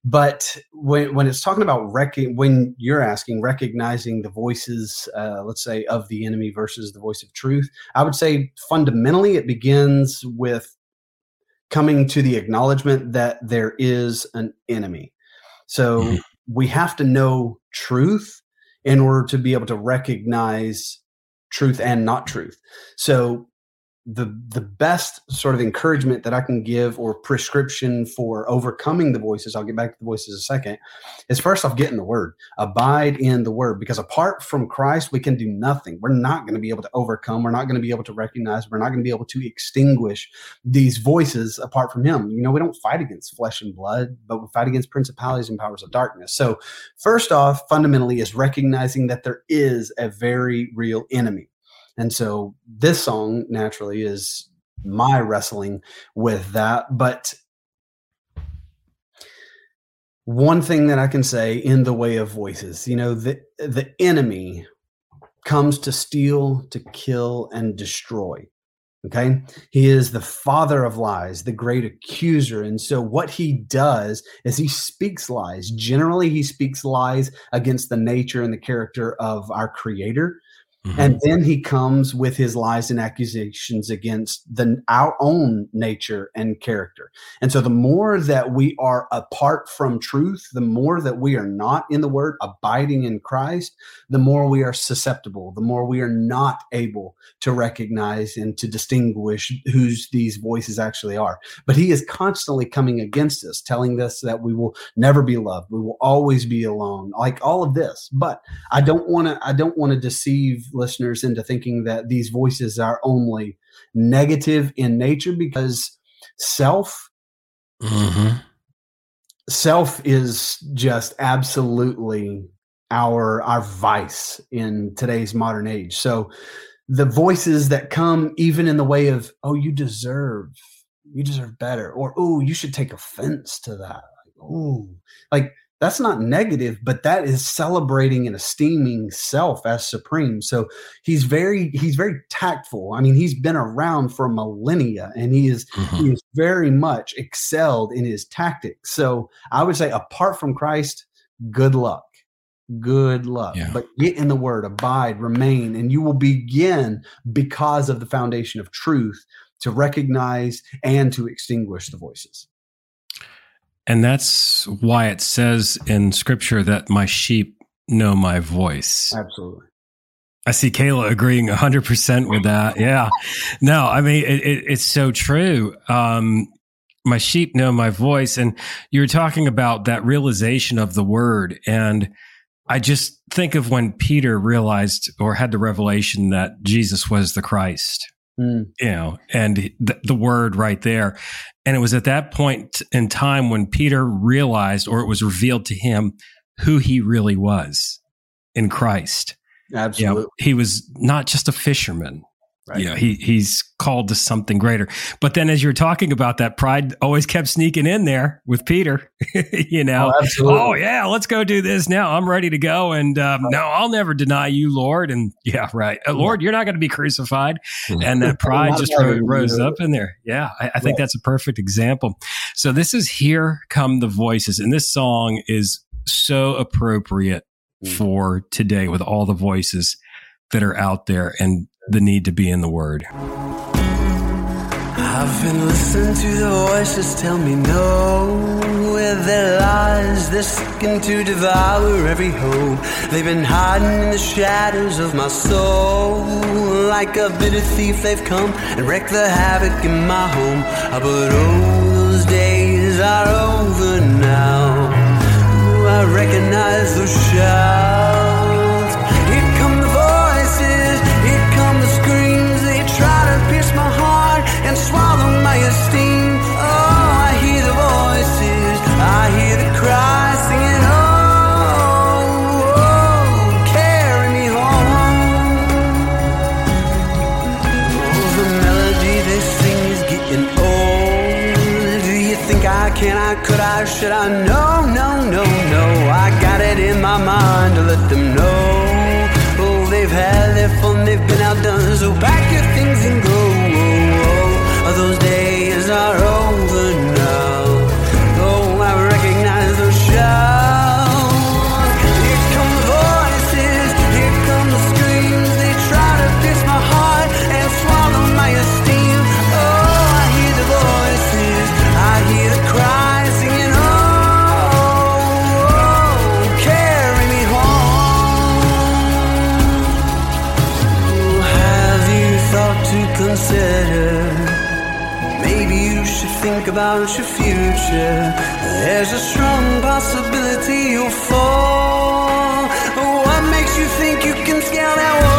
but when, when it's talking about rec- when you're asking recognizing the voices, uh, let's say of the enemy versus the voice of truth, I would say fundamentally it begins with coming to the acknowledgement that there is an enemy. So mm-hmm. we have to know truth in order to be able to recognize truth and not truth. So the the best sort of encouragement that I can give or prescription for overcoming the voices, I'll get back to the voices in a second, is first off get in the word. Abide in the word. Because apart from Christ, we can do nothing. We're not going to be able to overcome, we're not going to be able to recognize, we're not going to be able to extinguish these voices apart from him. You know, we don't fight against flesh and blood, but we fight against principalities and powers of darkness. So first off, fundamentally is recognizing that there is a very real enemy and so this song naturally is my wrestling with that. But one thing that I can say in the way of voices, you know, the the enemy comes to steal, to kill, and destroy. Okay. He is the father of lies, the great accuser. And so, what he does is he speaks lies. Generally, he speaks lies against the nature and the character of our creator. Mm-hmm. And then he comes with his lies and accusations against the our own nature and character. And so the more that we are apart from truth, the more that we are not in the word abiding in Christ, the more we are susceptible, the more we are not able to recognize and to distinguish whose these voices actually are. But he is constantly coming against us, telling us that we will never be loved, we will always be alone, like all of this. But I don't want to I don't want to deceive listeners into thinking that these voices are only negative in nature because self mm-hmm. self is just absolutely our our vice in today's modern age so the voices that come even in the way of oh you deserve you deserve better or oh you should take offense to that oh like that's not negative but that is celebrating and esteeming self as supreme. So he's very he's very tactful. I mean he's been around for millennia and he is mm-hmm. he is very much excelled in his tactics. So i would say apart from christ good luck. Good luck. Yeah. but get in the word abide remain and you will begin because of the foundation of truth to recognize and to extinguish the voices and that's why it says in scripture that my sheep know my voice. Absolutely. I see Kayla agreeing 100% with that. Yeah. No, I mean, it, it, it's so true. Um, my sheep know my voice. And you were talking about that realization of the word. And I just think of when Peter realized or had the revelation that Jesus was the Christ. Mm. You know, and the, the word right there. And it was at that point in time when Peter realized, or it was revealed to him, who he really was in Christ. Absolutely. You know, he was not just a fisherman. Right. Yeah, he he's called to something greater. But then, as you were talking about that, pride always kept sneaking in there with Peter. you know, Oh, oh yeah, let's go do this now. I'm ready to go, and um, no, I'll never deny you, Lord. And yeah, right, uh, Lord, you're not going to be crucified. And that pride just ever, ro- rose up in there. Yeah, I, I think that's a perfect example. So this is "Here Come the Voices," and this song is so appropriate Mm. for today with all the voices that are out there and the need to be in the Word. I've been listening to the voices tell me no. Where their lies, they're seeking to devour every hope. They've been hiding in the shadows of my soul. Like a bitter thief, they've come and wreaked the havoc in my home. Ah, But oh, those days are over now. Ooh, I recognize those shouts. I could, I should, I? No, no, no, no. I got it in my mind to let them know. Oh, they've had their fun, they've been outdone. So pack your things and go. Oh, oh, oh. those days are over now. About your future. There's a strong possibility you'll fall. What makes you think you can scale that wall?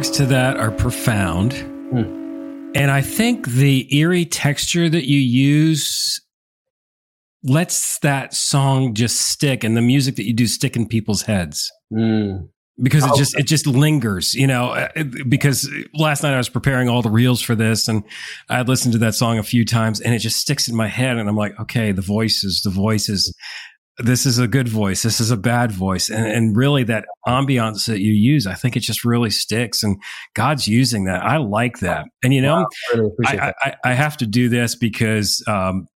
Lyrics to that are profound. And I think the eerie texture that you use lets that song just stick and the music that you do stick in people's heads Mm. because it Oh. just it just lingers you know uh, because last night i was preparing all the reels for this and i had listened to that song a few times and it just sticks in my head and i'm like okay the voices the voices this is a good voice this is a bad voice and, and really that ambiance that you use i think it just really sticks and god's using that i like that and you know Wow, I really I. I, I have to do this because um,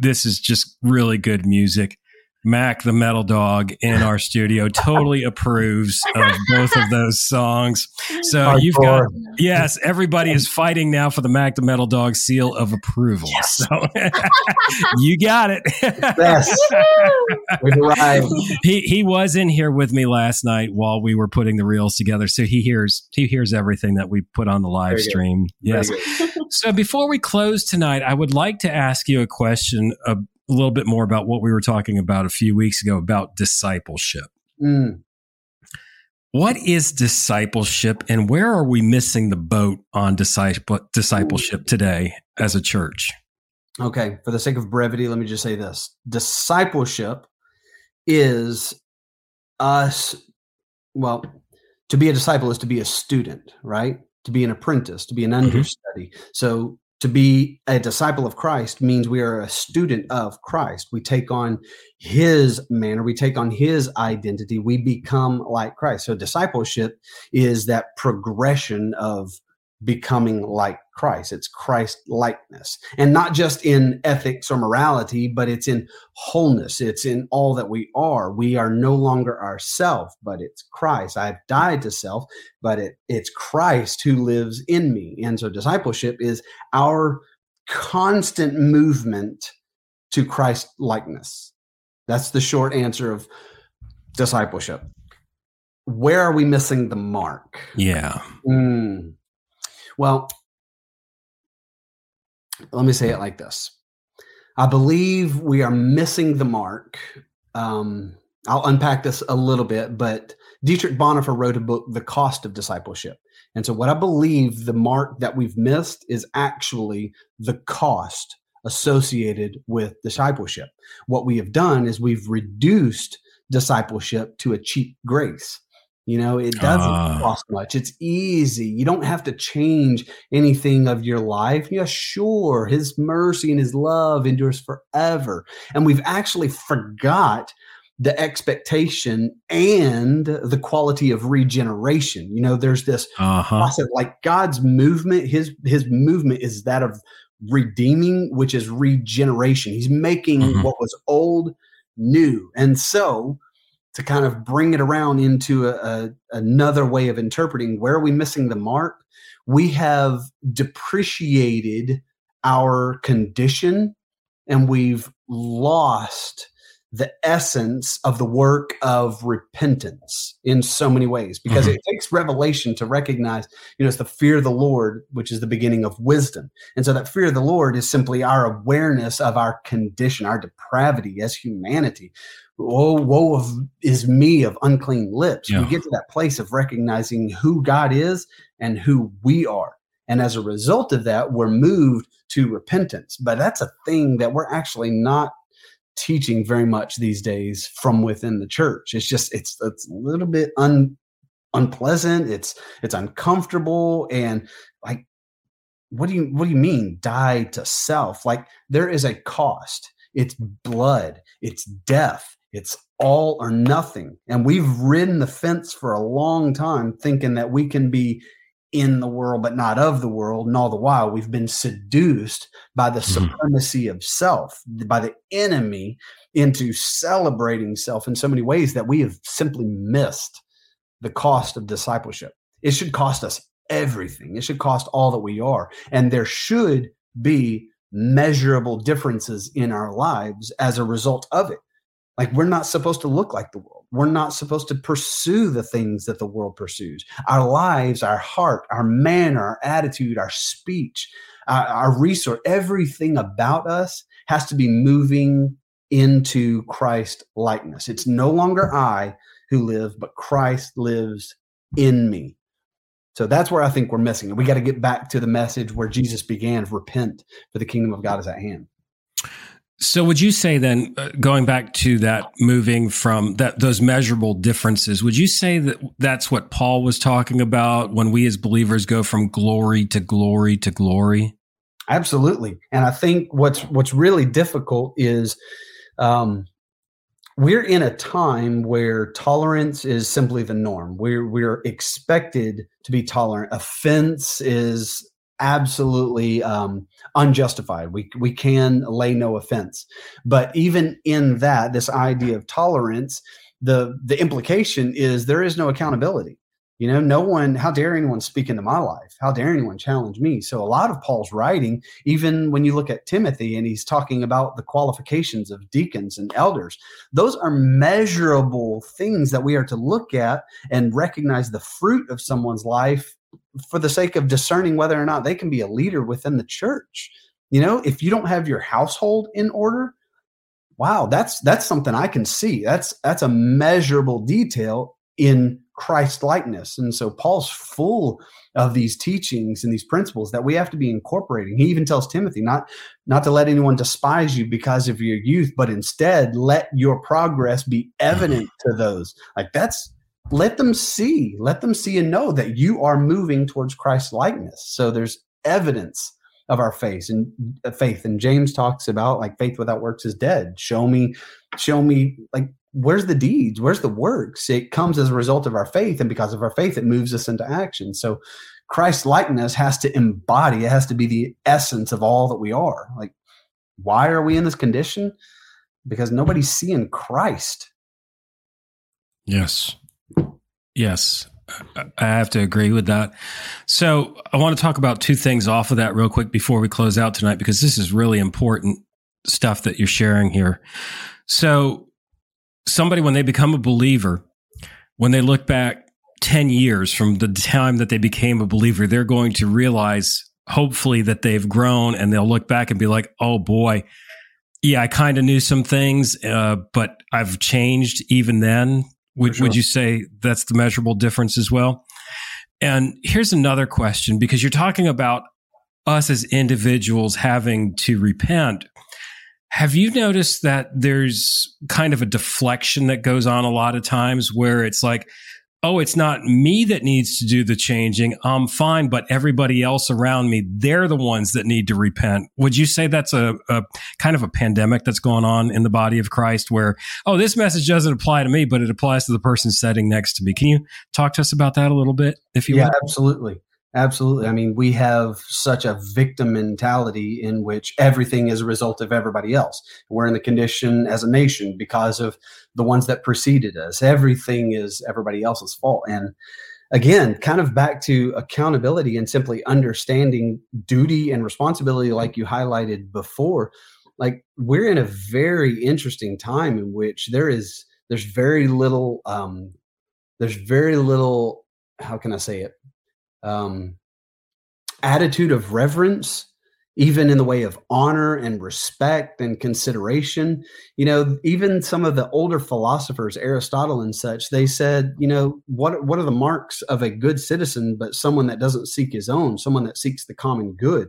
this is just really good music. Mac, the metal dog in our studio, totally approves of both of those songs. So you've got, yes, everybody is fighting now for the Mac, the metal dog seal of approval. So you got it. Yes, we've arrived. he he was in here with me last night while we were putting the reels together, so he hears he hears everything that we put on the live Very stream. Very Yes. So before we close tonight, I would like to ask you a question a, a little bit more about what we were talking about a few weeks ago about discipleship. Mm. What is discipleship and where are we missing the boat on disciple, discipleship today as a church? Okay, for the sake of brevity, let me just say this discipleship is us, well, to be a disciple is to be a student, right? To be an apprentice, to be an understudy. So to be a disciple of Christ means we are a student of Christ. We take on his manner, we take on his identity, we become like Christ. So, discipleship is that progression of becoming like Christ. It's Christ likeness. And not just in ethics or morality, but it's in wholeness. It's in all that we are. We are no longer ourself, but it's Christ. I've died to self, but it, it's Christ who lives in me. And so discipleship is our constant movement to Christ likeness. That's the short answer of discipleship. Where are we missing the mark? Yeah. Mm. Well, let me say it like this I believe we are missing the mark. Um, I'll unpack this a little bit, but Dietrich Bonhoeffer wrote a book, The Cost of Discipleship. And so, what I believe the mark that we've missed is actually the cost associated with discipleship. What we have done is we've reduced discipleship to a cheap grace. You know, it doesn't uh. cost much. It's easy. You don't have to change anything of your life. Yeah, sure, his mercy and his love endures forever. And we've actually forgot the expectation and the quality of regeneration. You know, there's this uh-huh. process like God's movement, his his movement is that of redeeming, which is regeneration. He's making mm-hmm. what was old new. And so to kind of bring it around into a, a, another way of interpreting where are we missing the mark? We have depreciated our condition and we've lost the essence of the work of repentance in so many ways because mm-hmm. it takes revelation to recognize you know it's the fear of the lord which is the beginning of wisdom. And so that fear of the lord is simply our awareness of our condition our depravity as humanity. Woe, woe of is me of unclean lips. Yeah. we get to that place of recognizing who god is and who we are. And as a result of that we're moved to repentance. But that's a thing that we're actually not teaching very much these days from within the church. It's just it's it's a little bit un unpleasant. It's it's uncomfortable and like what do you what do you mean die to self? Like there is a cost. It's blood, it's death, it's all or nothing. And we've ridden the fence for a long time thinking that we can be in the world but not of the world and all the while we've been seduced by the mm-hmm. supremacy of self by the enemy into celebrating self in so many ways that we have simply missed the cost of discipleship. It should cost us everything. It should cost all that we are. And there should be measurable differences in our lives as a result of it. Like we're not supposed to look like the world we're not supposed to pursue the things that the world pursues. Our lives, our heart, our manner, our attitude, our speech, our, our resource, everything about us has to be moving into Christ likeness. It's no longer I who live, but Christ lives in me. So that's where I think we're missing it. We got to get back to the message where Jesus began repent, for the kingdom of God is at hand. So would you say then uh, going back to that moving from that those measurable differences would you say that that's what Paul was talking about when we as believers go from glory to glory to glory? Absolutely. And I think what's what's really difficult is um, we're in a time where tolerance is simply the norm. We're we're expected to be tolerant. Offense is absolutely um, unjustified. We we can lay no offense, but even in that, this idea of tolerance, the the implication is there is no accountability. You know, no one. How dare anyone speak into my life? How dare anyone challenge me? So a lot of Paul's writing, even when you look at Timothy and he's talking about the qualifications of deacons and elders, those are measurable things that we are to look at and recognize the fruit of someone's life for the sake of discerning whether or not they can be a leader within the church. You know, if you don't have your household in order, wow, that's that's something I can see. That's that's a measurable detail in Christ likeness. And so Paul's full of these teachings and these principles that we have to be incorporating. He even tells Timothy not not to let anyone despise you because of your youth, but instead let your progress be evident to those. Like that's let them see, let them see and know that you are moving towards Christ likeness. So there's evidence of our faith and uh, faith. And james talks about like faith without works is dead. Show me show me like where's the deeds? Where's the works? It comes as a result of our faith. And because of our faith it moves us into action. So christ likeness has to embody it has to be the essence of all that we are. Like why are we in this condition? Because nobody's seeing christ. Yes yes I have to agree with that. So I want to talk about two things off of that real quick before we close out tonight, because this is really important stuff that you're sharing here. So somebody, when they become a believer, when they look back 10 years from the time that they became a believer, they're going to realize, hopefully, that they've grown and they'll look back and be like, oh boy, yeah, I kind of knew some things, uh, but I've changed even then. Would, sure. would you say that's the measurable difference as well? And here's another question because you're talking about us as individuals having to repent. Have you noticed that there's kind of a deflection that goes on a lot of times where it's like, oh, it's not me that needs to do the changing. I'm fine, but everybody else around me, they're the ones that need to repent. Would you say that's a, a, kind of a pandemic that's going on in the body of Christ where, oh, this message doesn't apply to me, but it applies to the person sitting next to me? Can you talk to us about that a little bit, if you Yeah, absolutely. Absolutely. I mean, we have such a victim mentality in which everything is a result of everybody else. We're in the condition as a nation because of the ones that preceded us. Everything is everybody else's fault. And again, kind of back to accountability and simply understanding duty and responsibility, like you highlighted before. Like we're in a very interesting time in which there is there's very little um there's very little how can I say it? Um, attitude of reverence, even in the way of honor and respect and consideration. You know, even some of the older philosophers, Aristotle and such, they said, you know, what what are the marks of a good citizen, but someone that doesn't seek his own, someone that seeks the common good.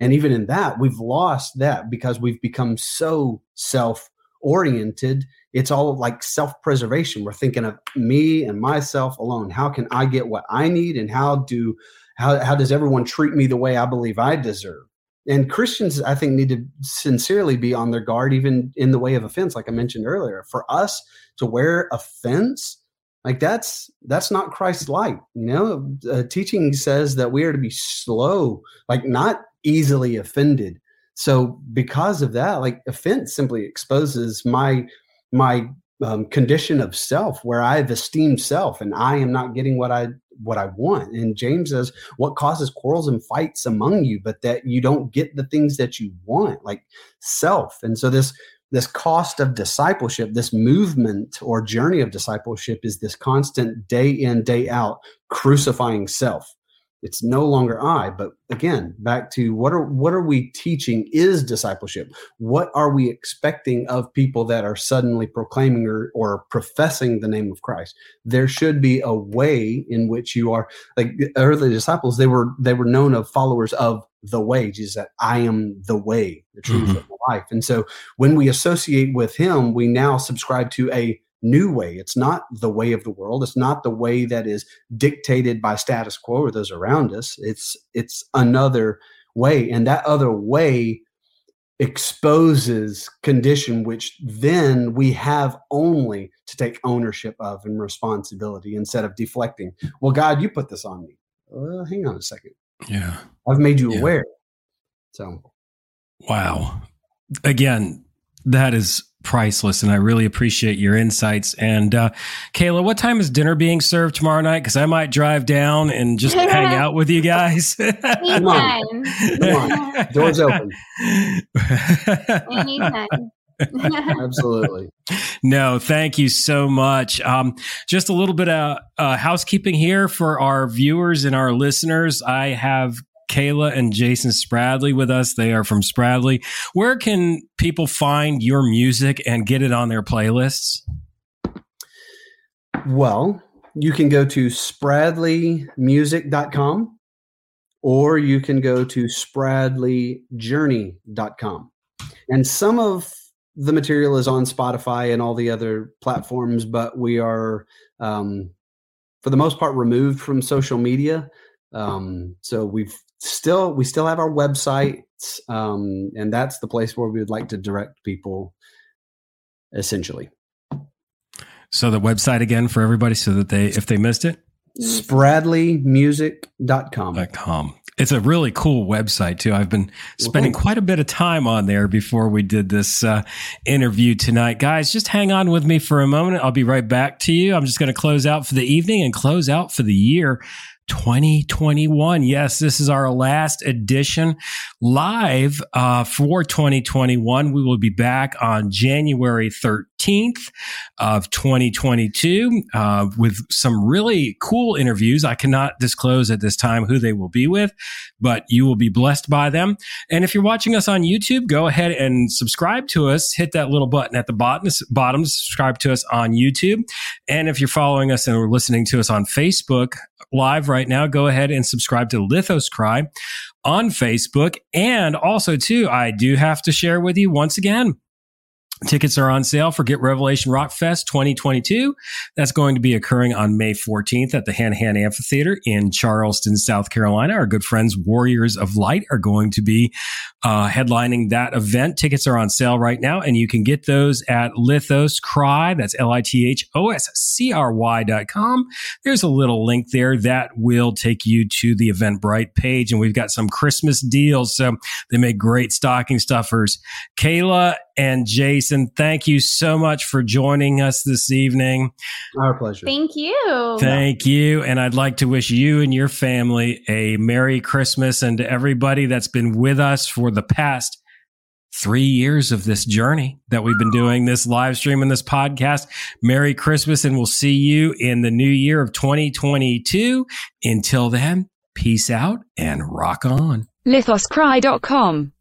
And even in that, we've lost that because we've become so self oriented it's all like self-preservation. We're thinking of me and myself alone. How can i get what i need and how do how, how does everyone treat me the way i believe i deserve? And christians i think need to sincerely be on their guard even in the way of offense like i mentioned earlier. For us to wear offense like that's that's not christ like you know? Uh, teaching says that we are to be slow like not easily offended. So because of that like offense simply exposes my my um, condition of self where I've esteemed self and I am not getting what I what I want. And James says, what causes quarrels and fights among you, but that you don't get the things that you want, like self. And so this this cost of discipleship, this movement or journey of discipleship is this constant day in, day out crucifying self it's no longer i but again back to what are what are we teaching is discipleship? What are we expecting of people that are suddenly proclaiming or, or professing the name of christ? There should be a way in which you are like early disciples they were they were known of followers of the way. Jesus that i am the way the truth mm-hmm. of life. And so when we associate with him we now subscribe to a new way. It's not the way of the world. It's not the way that is dictated by status quo or those around us. It's it's another way, and that other way exposes condition which then we have only to take ownership of and responsibility instead of deflecting well god you put this on me hang on a second yeah i've made you yeah. aware so wow again that is priceless and I really appreciate your insights. And uh, Kayla, what time is dinner being served tomorrow night? Because I might drive down and just hang out with you guys. Come on. Come on. Doors open. Anytime. Absolutely. No, thank you so much. Um, just a little bit of uh, housekeeping here for our viewers and our listeners. I have Kayla and Jason Spradley with us. They are from Spradley. Where can people find your music and get it on their playlists? Well, you can go to spradleymusic.com or you can go to spradleyjourney.com. And some of the material is on Spotify and all the other platforms, but we are, um, for the most part, removed from social media. Um, so we've still we still have our website, um, and that's the place where we would like to direct people. Essentially, So the website again for everybody, so that they if they missed it, spradleymusic.com. com. It's a really cool website too. I've been spending thanks. quite a bit of time on there before we did this uh, interview tonight, guys. Just hang on with me for a moment. I'll be right back to you. I'm just going to close out for the evening and close out for the year. 2021. Yes, this is our last edition live uh, for 2021. We will be back on January 13th of 2022 uh, with some really cool interviews. I cannot disclose at this time who they will be with, but you will be blessed by them. And if you're watching us on YouTube, go ahead and subscribe to us. Hit that little button at the bottom, bottom to subscribe to us on YouTube. And if you're following us and listening to us on Facebook live right now, go ahead and subscribe to Lithos Cry on Facebook. And also, too, I do have to share with you once again. Tickets are on sale for Get Revelation Rock Fest 2022. That's going to be occurring on May 14th at the Hanahan Amphitheater in Charleston, South Carolina. Our good friends Warriors of Light are going to be uh, headlining that event. Tickets are on sale right now, and you can get those at Lithos Cry. That's L I T H O S C R Y dot com. There's a little link there that will take you to the Eventbrite page, and we've got some Christmas deals. So they make great stocking stuffers. Kayla and Jason, thank you so much for joining us this evening. Our pleasure. Thank you. Thank you. And I'd like to wish you and your family a Merry Christmas and to everybody that's been with us for the past three years of this journey that we've been doing this live stream and this podcast. Merry Christmas, and we'll see you in the new year of 2022. Until then, peace out and rock on. lithoscry.com